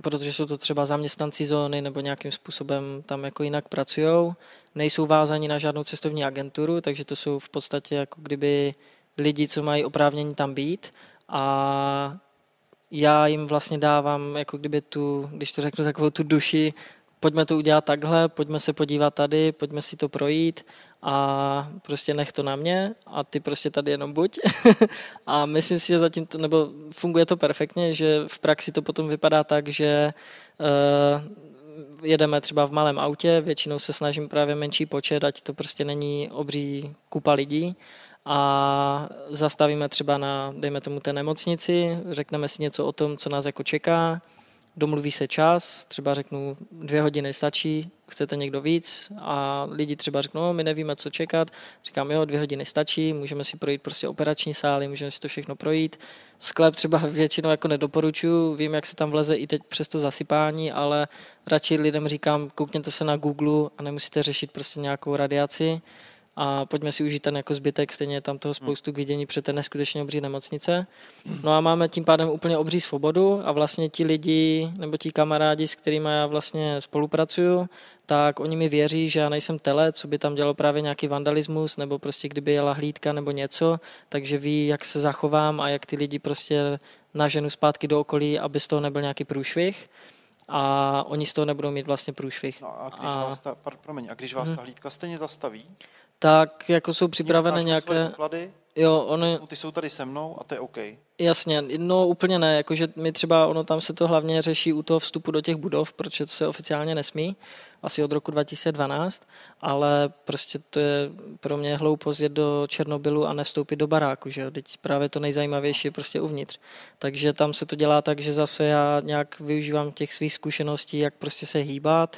protože jsou to třeba zaměstnanci zóny nebo nějakým způsobem tam jako jinak pracují. Nejsou vázaní na žádnou cestovní agenturu, takže to jsou v podstatě jako kdyby lidi, co mají oprávnění tam být a já jim vlastně dávám, jako kdyby tu, když to řeknu, takovou tu duši, pojďme to udělat takhle, pojďme se podívat tady, pojďme si to projít a prostě nech to na mě a ty prostě tady jenom buď. a myslím si, že zatím to, nebo funguje to perfektně, že v praxi to potom vypadá tak, že uh, jedeme třeba v malém autě, většinou se snažím právě menší počet, ať to prostě není obří kupa lidí, a zastavíme třeba na, dejme tomu, té nemocnici, řekneme si něco o tom, co nás jako čeká, domluví se čas, třeba řeknu dvě hodiny stačí, chcete někdo víc? A lidi třeba řeknou, no, my nevíme, co čekat, říkám, jo, dvě hodiny stačí, můžeme si projít prostě operační sály, můžeme si to všechno projít. Sklep třeba většinou jako nedoporučuji, vím, jak se tam vleze i teď přes to zasypání, ale radši lidem říkám, koukněte se na Google a nemusíte řešit prostě nějakou radiaci a pojďme si užít ten jako zbytek, stejně je tam toho hmm. spoustu k vidění před té neskutečně obří nemocnice. No a máme tím pádem úplně obří svobodu a vlastně ti lidi nebo ti kamarádi, s kterými já vlastně spolupracuju, tak oni mi věří, že já nejsem tele, co by tam dělalo právě nějaký vandalismus, nebo prostě kdyby jela hlídka nebo něco, takže ví, jak se zachovám a jak ty lidi prostě naženu zpátky do okolí, aby z toho nebyl nějaký průšvih a oni z toho nebudou mít vlastně průšvih. No a když, a... Vás ta, promiň, a když vás hmm. ta hlídka stejně zastaví, tak jako jsou připravené nějaké... Doklady, Jo, oni, Ty jsou tady se mnou a to je OK. Jasně, no úplně ne, jakože my třeba, ono tam se to hlavně řeší u toho vstupu do těch budov, protože to se oficiálně nesmí, asi od roku 2012, ale prostě to je pro mě hloupost jet do Černobylu a nevstoupit do baráku, že jo, teď právě to nejzajímavější je prostě uvnitř. Takže tam se to dělá tak, že zase já nějak využívám těch svých zkušeností, jak prostě se hýbat,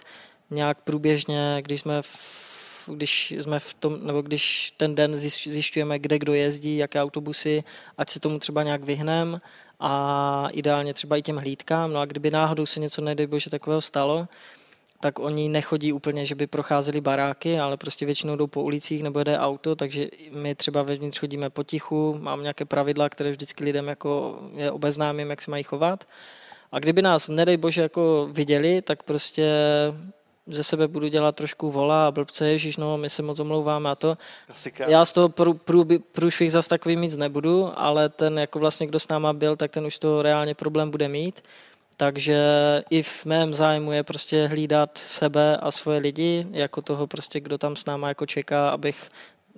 nějak průběžně, když jsme v když jsme v tom, nebo když ten den zjišťujeme, kde kdo jezdí, jaké autobusy, ať se tomu třeba nějak vyhnem a ideálně třeba i těm hlídkám. No a kdyby náhodou se něco, nedej bože, takového stalo, tak oni nechodí úplně, že by procházeli baráky, ale prostě většinou jdou po ulicích nebo jede auto, takže my třeba vevnitř chodíme potichu, mám nějaké pravidla, které vždycky lidem jako je obeznámím, jak se mají chovat. A kdyby nás, nedej bože, jako viděli, tak prostě ze sebe budu dělat trošku vola a blbce, ježíš, no, my se moc omlouváme a to. Klasika. Já z toho prů, prů, průšvih zas takový mít nebudu, ale ten, jako vlastně, kdo s náma byl, tak ten už to reálně problém bude mít. Takže i v mém zájmu je prostě hlídat sebe a svoje lidi, jako toho prostě, kdo tam s náma jako čeká, abych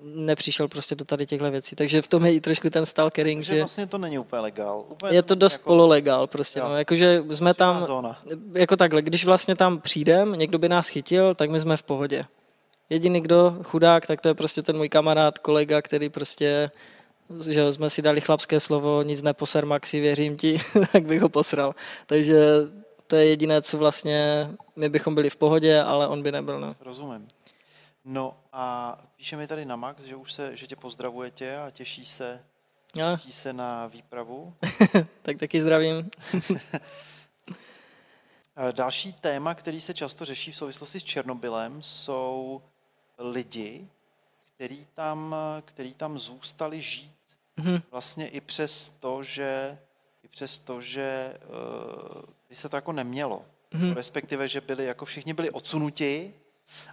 nepřišel prostě do tady těchto věcí. Takže v tom je i trošku ten stalkering. Takže že vlastně to není úplně legál. Úplně je to dost jako... pololegál prostě. No. Jakože jsme tam, zóna. jako takhle, když vlastně tam přijdem, někdo by nás chytil, tak my jsme v pohodě. Jediný, kdo chudák, tak to je prostě ten můj kamarád, kolega, který prostě že jsme si dali chlapské slovo, nic neposer Maxi, věřím ti, tak bych ho posral. Takže to je jediné, co vlastně my bychom byli v pohodě, ale on by nebyl. No. Rozumím. No a píše mi tady na Max, že už se, že tě pozdravuje tě a těší se, no. těší se na výpravu. tak taky zdravím. Další téma, který se často řeší v souvislosti s Černobylem, jsou lidi, který tam, který tam zůstali žít. Mm-hmm. Vlastně i přes to, že, i přes to, že uh, by se to jako nemělo. Mm-hmm. Respektive, že byli, jako všichni byli odsunuti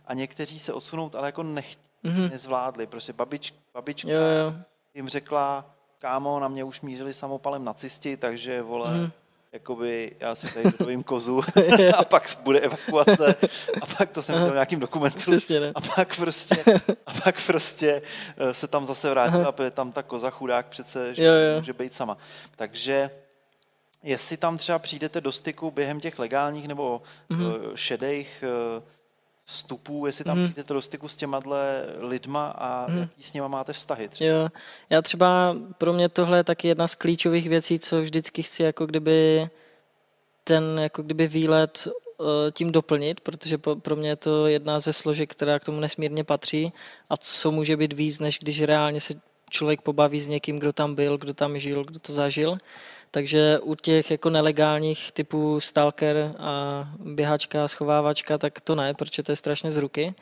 a někteří se odsunout, ale jako nech, mm-hmm. nezvládli. Prostě babič, babička jo, jo. jim řekla, kámo, na mě už mířili samopalem nacisti, takže vole, mm-hmm. jakoby já si tady dovím kozu a pak bude evakuace a pak to jsem viděl nějakým dokumentu Přesně, ne? a pak prostě a pak prostě eh, se tam zase vrátila, protože tam ta koza chudák přece, že jo, jo. může být sama. Takže jestli tam třeba přijdete do styku během těch legálních nebo mm-hmm. šedejch eh, vstupů, jestli tam hmm. přijdete do styku s těma lidma a hmm. jaký s nima máte vztahy. Třeba. Jo, já třeba, pro mě tohle je taky jedna z klíčových věcí, co vždycky chci jako kdyby ten jako kdyby výlet uh, tím doplnit, protože pro mě je to jedna ze složek, která k tomu nesmírně patří a co může být víc, než když reálně se člověk pobaví s někým, kdo tam byl, kdo tam žil, kdo to zažil. Takže u těch jako nelegálních typů stalker a běhačka, schovávačka, tak to ne, protože to je strašně z ruky.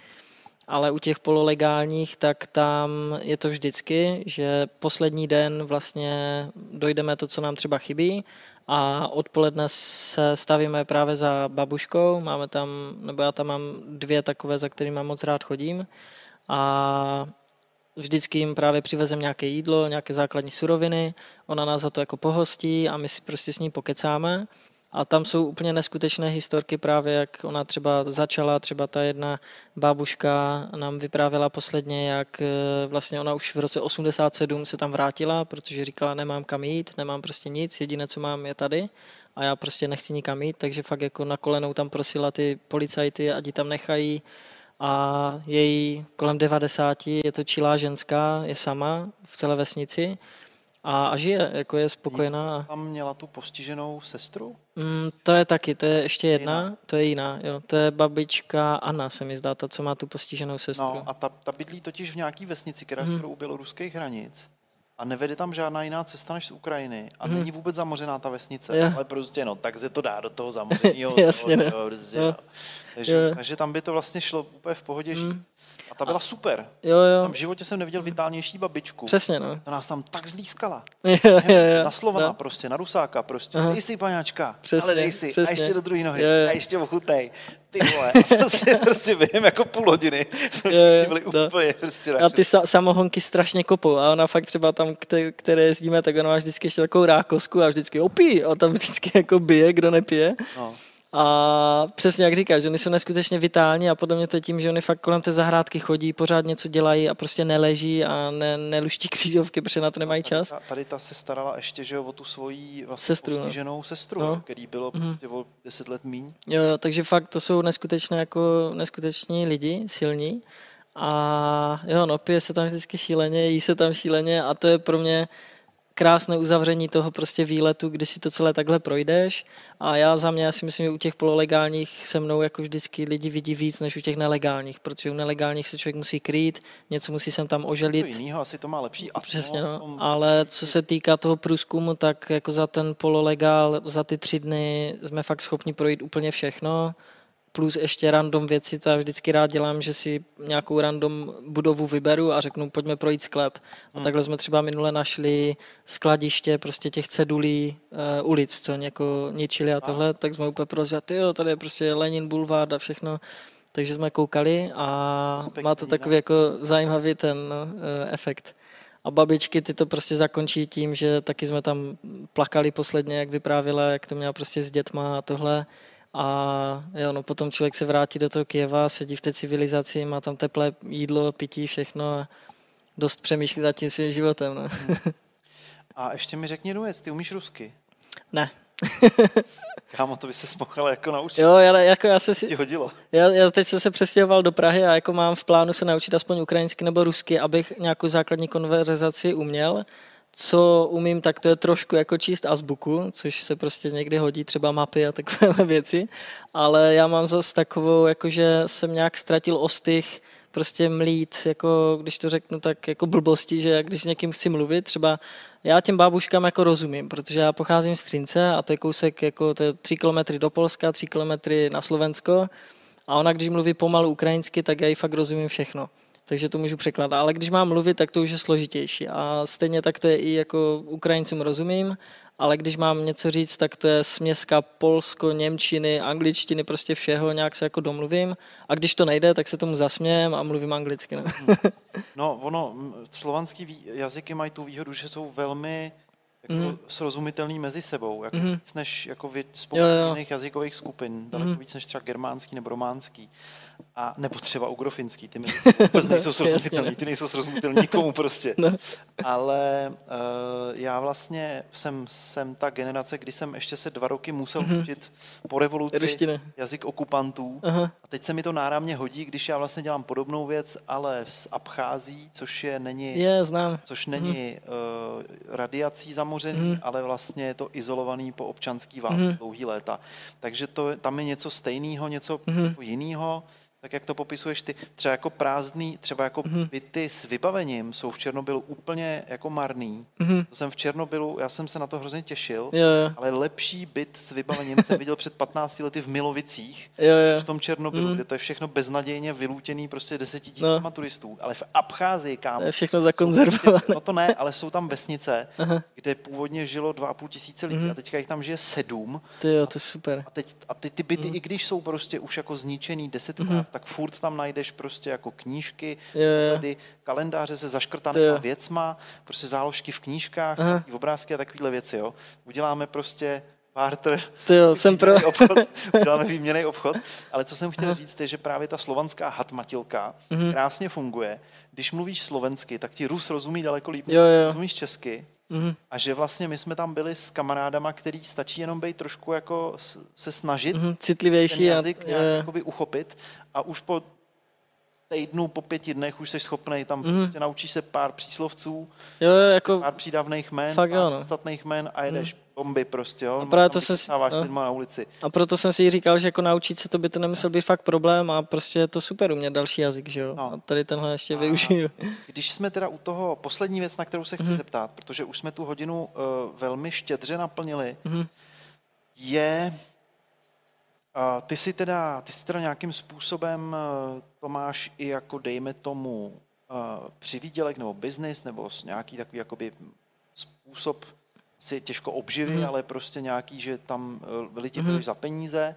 Ale u těch pololegálních, tak tam je to vždycky, že poslední den vlastně dojdeme to, co nám třeba chybí a odpoledne se stavíme právě za babuškou. Máme tam, nebo já tam mám dvě takové, za kterými moc rád chodím. A vždycky jim právě přivezem nějaké jídlo, nějaké základní suroviny, ona nás za to jako pohostí a my si prostě s ní pokecáme. A tam jsou úplně neskutečné historky právě, jak ona třeba začala, třeba ta jedna bábuška nám vyprávěla posledně, jak eh, vlastně ona už v roce 87 se tam vrátila, protože říkala, nemám kam jít, nemám prostě nic, jediné, co mám, je tady a já prostě nechci nikam jít, takže fakt jako na kolenou tam prosila ty policajty, ať ji tam nechají, a její kolem 90 je to čilá ženská, je sama v celé vesnici a, a žije, jako je spokojená. Tam měla tu postiženou sestru? Mm, to je taky, to je ještě jedna, jiná. to je jiná, jo. To je babička Anna, se mi zdá, ta, co má tu postiženou sestru. No a ta, ta bydlí totiž v nějaký vesnici, která je mm. skoro u běloruských hranic a nevede tam žádná jiná cesta než z Ukrajiny a hmm. není vůbec zamořená ta vesnice, jo. ale prostě no, tak se to dá do toho zamořeného. Jasně, toho, toho, prostě, no. takže, takže tam by to vlastně šlo úplně v pohodě. Hmm. A ta byla super. Jo, jo. Jsem v životě jsem neviděl vitálnější babičku. Přesně, no. To nás tam tak zlískala. Jo, jo, jo. Na Slovana no. prostě, na Rusáka prostě. Aha. Dej si, paňáčka, přesně, ale dej si. Přesně. A ještě do druhé nohy. Jo, jo. A ještě ochutej. Ty vole. A prostě, prostě během jako půl hodiny jsme všichni byli no. úplně prostě A ty sa- samohonky strašně kopou. A ona fakt třeba tam, které jezdíme, tak ona má vždycky ještě takovou rákosku a vždycky opí. A tam vždycky jako bije, kdo nepije. No. A přesně jak říkáš, že oni jsou neskutečně vitální a podle mě to je tím, že oni fakt kolem té zahrádky chodí, pořád něco dělají a prostě neleží a ne, neluští křížovky, protože na to nemají čas. Tady ta, tady ta se starala ještě že o tu svoji vlastně Sestru, no. postiženou sestru, No. no. který bylo prostě o deset let míň. Jo, jo, takže fakt to jsou neskutečné jako neskuteční lidi, silní. A jo, no, pije se tam vždycky šíleně, jí se tam šíleně a to je pro mě krásné uzavření toho prostě výletu, kdy si to celé takhle projdeš. A já za mě, já si myslím, že u těch pololegálních se mnou jako vždycky lidi vidí víc, než u těch nelegálních, protože u nelegálních se člověk musí krýt, něco musí sem tam oželit. jiného asi to má lepší a Přesně, no. tom- ale co se týká toho průzkumu, tak jako za ten pololegál, za ty tři dny jsme fakt schopni projít úplně všechno, plus ještě random věci, to já vždycky rád dělám, že si nějakou random budovu vyberu a řeknu, pojďme projít sklep. A takhle jsme třeba minule našli skladiště prostě těch cedulí uh, ulic, co oni jako ničili a tohle, tak jsme úplně prostě, jo, tady je prostě Lenin Boulevard a všechno. Takže jsme koukali a má to takový jako zajímavý ten eh, efekt. A babičky ty to prostě zakončí tím, že taky jsme tam plakali posledně, jak vyprávěla, jak to měla prostě s dětma a tohle. A jo, no potom člověk se vrátí do toho Kieva, sedí v té civilizaci, má tam teplé jídlo, pití, všechno a dost přemýšlí nad tím svým životem. No. A ještě mi řekni jednu věc, ty umíš rusky? ne. Kámo, to by se mohl jako naučit. Jo, ale jako já se si, Ti hodilo. Já, já teď jsem se přestěhoval do Prahy a jako mám v plánu se naučit aspoň ukrajinsky nebo rusky, abych nějakou základní konverzaci uměl. Co umím, tak to je trošku jako číst azbuku, což se prostě někdy hodí, třeba mapy a takové věci. Ale já mám zase takovou, jakože jsem nějak ztratil ostych, prostě mlít, jako když to řeknu tak jako blbosti, že když s někým chci mluvit, třeba já těm bábuškám jako rozumím, protože já pocházím z Třince a to je kousek jako to je tři kilometry do Polska, tři kilometry na Slovensko a ona, když mluví pomalu ukrajinsky, tak já jí fakt rozumím všechno. Takže to můžu překládat. Ale když mám mluvit, tak to už je složitější. A stejně tak to je i jako Ukrajincům rozumím, ale když mám něco říct, tak to je směska polsko, němčiny, angličtiny, prostě všeho, nějak se jako domluvím. A když to nejde, tak se tomu zasmějem a mluvím anglicky. No. No, ono, slovanský jazyky mají tu výhodu, že jsou velmi jako Mhm. srozumitelný mezi sebou, jako víc než jako jo. jiných jazykových skupin, daleko víc než třeba germánský nebo románský. A nebo třeba ugrofinský, ty vůbec nejsou srozumitelný, ty nejsou srozumitelný nikomu prostě. No. Ale uh, já vlastně jsem, jsem ta generace, kdy jsem ještě se dva roky musel učit po revoluci Ruština. jazyk okupantů. Aha. A teď se mi to náramně hodí, když já vlastně dělám podobnou věc, ale s Abchází, což je není, Je, znám. což není uh, radiací zamořený, ale vlastně je to izolovaný po občanský válce dlouhý léta. Takže to, tam je něco stejného, něco jako jiného. Tak jak to popisuješ ty, třeba jako prázdný, třeba jako byty s vybavením jsou v Černobylu úplně jako marný. To jsem v Černobylu, já jsem se na to hrozně těšil, Jo, jo. ale lepší byt s vybavením jsem viděl před 15 lety v Milovicích, Jo, jo. v tom Černobylu, kde to je všechno beznadějně vylútěný prostě desetitisícima No. turistů. Ale v Abcházii, kámo, To je všechno zakonzervované. prostě- No to ne, ale jsou tam vesnice, kde původně žilo 2,5 tisíce lidí a teďka jich tam žije sedm. Ty jo, to je super. A, teď, a ty, ty byty, i když jsou prostě už jako zničený desetkrát, tak furt tam najdeš prostě jako knížky, pohledy, kalendáře se zaškrtanými věcma, prostě záložky v knížkách, obrázky a takovéhle věci. Jo. Uděláme prostě barter, Ty jo, jsem pro. obchod, uděláme výměný obchod, ale co jsem chtěl říct je, že právě ta slovanská hatmatilka Mhm. krásně funguje. Když mluvíš slovensky, tak ti Rus rozumí daleko líp, Jo, jo. rozumíš česky. Mhm. A že vlastně my jsme tam byli s kamarádama, který stačí jenom být trošku jako se snažit Mhm, ten Citlivější a jazyk jo, nějak jakoby uchopit a už po týdnu, po pěti dnech už jsi schopný tam Mhm. prostě naučíš se pár příslovců, jo, jo, jako pár přídavných jmen, Fakt pár jo, no. podstatných jmen a jedeš bomby prostě, jo. A právě Tam to jsem si- no. na ulici. A proto jsem si říkal, že jako naučit se to by to nemusel být fakt problém a prostě je to super umět další jazyk, že jo. No. A tady tenhle ještě A- využiju. Když jsme teda u toho, poslední věc, na kterou se chci Mhm. zeptat, protože už jsme tu hodinu uh, velmi štědře naplnili, Mhm. je, ty si teda, ty si teda nějakým způsobem uh, to máš i jako dejme tomu uh, přivídělek nebo biznis nebo nějaký takový jakoby způsob si těžko obživy, Mhm. ale prostě nějaký, že tam uh, lidi mm za peníze.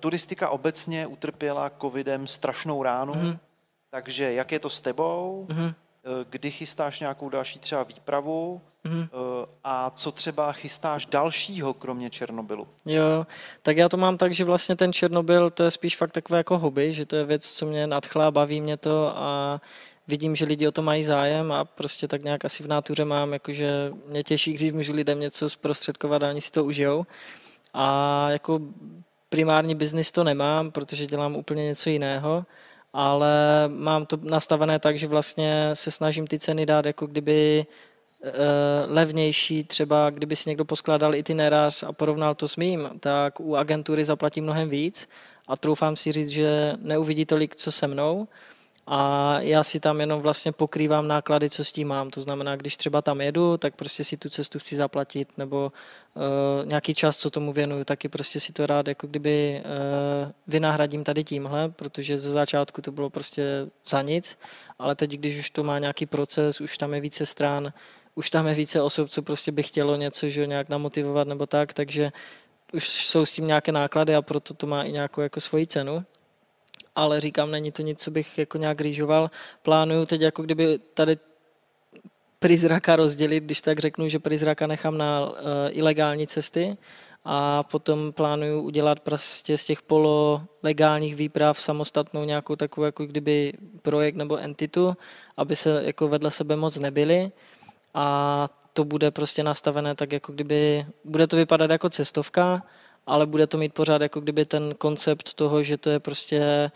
Turistika obecně utrpěla covidem strašnou ránu, Mhm. takže jak je to s tebou? Eh, Kdy chystáš nějakou další třeba výpravu? Mm-hmm. A co třeba chystáš dalšího, kromě Černobylu? Jo, tak já to mám tak, že vlastně ten Černobyl, to je spíš fakt takové jako hobby, že to je věc, co mě nadchlá, baví mě to a vidím, že lidi o to mají zájem a prostě tak nějak asi v nátuře mám, jakože mě těší, když můžu lidem něco zprostředkovat a oni si to užijou. A jako primární biznis to nemám, protože dělám úplně něco jiného, ale mám to nastavené tak, že vlastně se snažím ty ceny dát jako kdyby levnější, třeba kdyby si někdo poskládal itinerář a porovnal to s mým, tak u agentury zaplatí mnohem víc. A troufám si říct, že neuvidí tolik, co se mnou, a já si tam jenom vlastně pokrývám náklady, co s tím mám. To znamená, když třeba tam jedu, tak prostě si tu cestu chci zaplatit, nebo uh, nějaký čas, co tomu věnuju, taky prostě si to rád jako kdyby uh, vynahradím tady tímhle, protože ze začátku to bylo prostě za nic, ale teď, když už to má nějaký proces, už tam je více stran, už tam je více osob, co prostě by chtělo něco, že nějak namotivovat nebo tak, takže už jsou s tím nějaké náklady a proto to má i nějakou jako svoji cenu ale říkám, není to nic, co bych jako nějak rýžoval. Plánuju teď jako kdyby tady prizraka rozdělit, když tak řeknu, že prizraka nechám na uh, ilegální cesty a potom plánuju udělat prostě z těch pololegálních výprav samostatnou nějakou takovou jako kdyby projekt nebo entitu, aby se jako vedle sebe moc nebyly a to bude prostě nastavené tak jako kdyby, bude to vypadat jako cestovka, ale bude to mít pořád jako kdyby ten koncept toho, že to je prostě eh,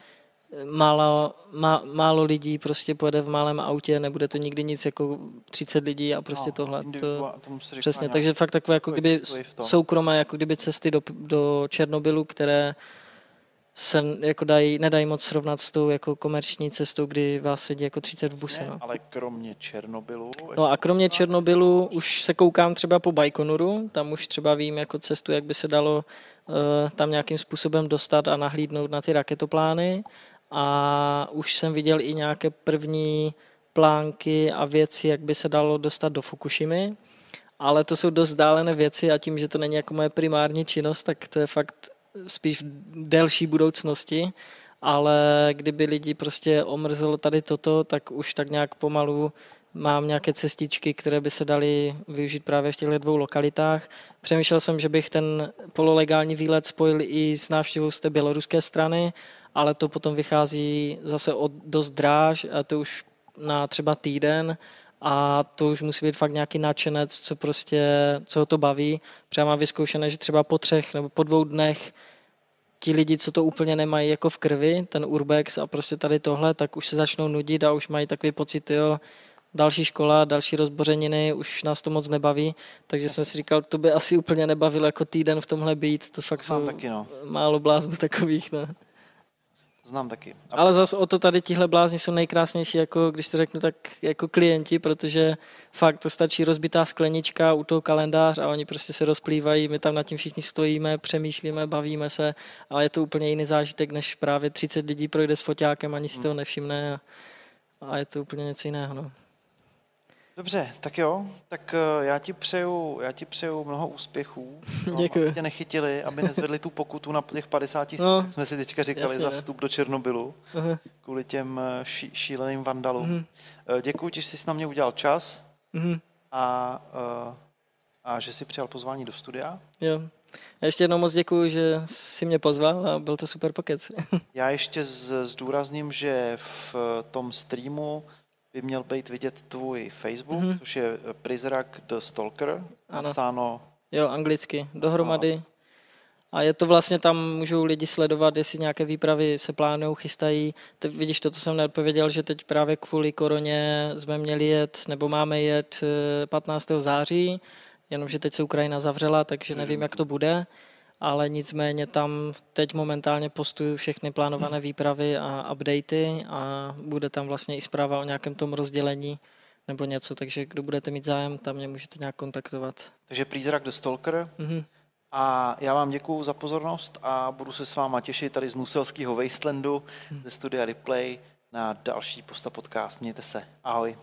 málo, má, málo lidí prostě pojede v malém autě, nebude to nikdy nic jako 30 lidí a prostě no, tohle. To, přesně, takže fakt takové jako kdyby soukromé jako kdyby cesty do, do Černobylu, které se jako dají, nedají moc srovnat s tou jako komerční cestou, kdy vás sedí jako 30 v buse. No. Ale kromě Černobylu? No a kromě Černobylu už se koukám třeba po Bajkonuru, tam už třeba vím jako cestu, jak by se dalo uh, tam nějakým způsobem dostat a nahlídnout na ty raketoplány a už jsem viděl i nějaké první plánky a věci, jak by se dalo dostat do Fukushimy, ale to jsou dost dálené věci a tím, že to není jako moje primární činnost, tak to je fakt spíš v delší budoucnosti, ale kdyby lidi prostě omrzelo tady toto, tak už tak nějak pomalu mám nějaké cestičky, které by se daly využít právě v těchto dvou lokalitách. Přemýšlel jsem, že bych ten pololegální výlet spojil i s návštěvou z té běloruské strany, ale to potom vychází zase od dost dráž a to už na třeba týden a to už musí být fakt nějaký nadšenec, co prostě, co ho to baví. Třeba mám vyzkoušené, že třeba po třech nebo po dvou dnech ti lidi, co to úplně nemají jako v krvi, ten urbex a prostě tady tohle, tak už se začnou nudit a už mají takový pocit, jo, další škola, další rozbořeniny, už nás to moc nebaví, takže jsem si říkal, to by asi úplně nebavilo jako týden v tomhle být, to fakt Znám jsou taky, no. málo bláznů takových, no. Znám taky. A Ale zase o to tady tihle blázni jsou nejkrásnější, jako když to řeknu tak jako klienti, protože fakt to stačí rozbitá sklenička u toho kalendář a oni prostě se rozplývají, my tam nad tím všichni stojíme, přemýšlíme, bavíme se, ale je to úplně jiný zážitek, než právě 30 lidí projde s foťákem, ani si hmm. toho nevšimne a, a je to úplně něco jiného. No. Dobře, tak jo, tak eh, já ti přeju, já ti přeju mnoho úspěchů. No, Děkuji. Aby tě nechytili, aby nezvedli tu pokutu na těch 50 no, jsme si teďka říkali jasně, za vstup do Černobylu, uh-huh. kvůli těm eh, ší, šíleným vandalům. Uh-huh. Děkuji ti, že jsi na mě udělal čas uh-huh. a, a že jsi přijal pozvání do studia. Jo. Já ještě jednou moc děkuji, že jsi mě pozval a byl to super pokec. Já ještě zdůrazním, že v tom streamu by měl být vidět tvůj Facebook, mm-hmm. což je Prizrak the Stalker, ano. napsáno... Jo, anglicky, dohromady. A je to vlastně tam, můžou lidi sledovat, jestli nějaké výpravy se plánují, chystají. Te, vidíš, to, co jsem neodpověděl, že teď právě kvůli koroně jsme měli jet, nebo máme jet 15. Eh, září, jenomže teď se Ukrajina zavřela, takže nevím, jak to bude ale nicméně tam teď momentálně postuju všechny plánované výpravy a updaty a bude tam vlastně i zpráva o nějakém tom rozdělení nebo něco, takže kdo budete mít zájem, tam mě můžete nějak kontaktovat. Takže Prízrak the Stalker. Mm-hmm. A já vám děkuji za pozornost a budu se s váma těšit tady z Nuselského Wastelandu, ze studia Replay na další Posta podcast. Mějte se. Ahoj.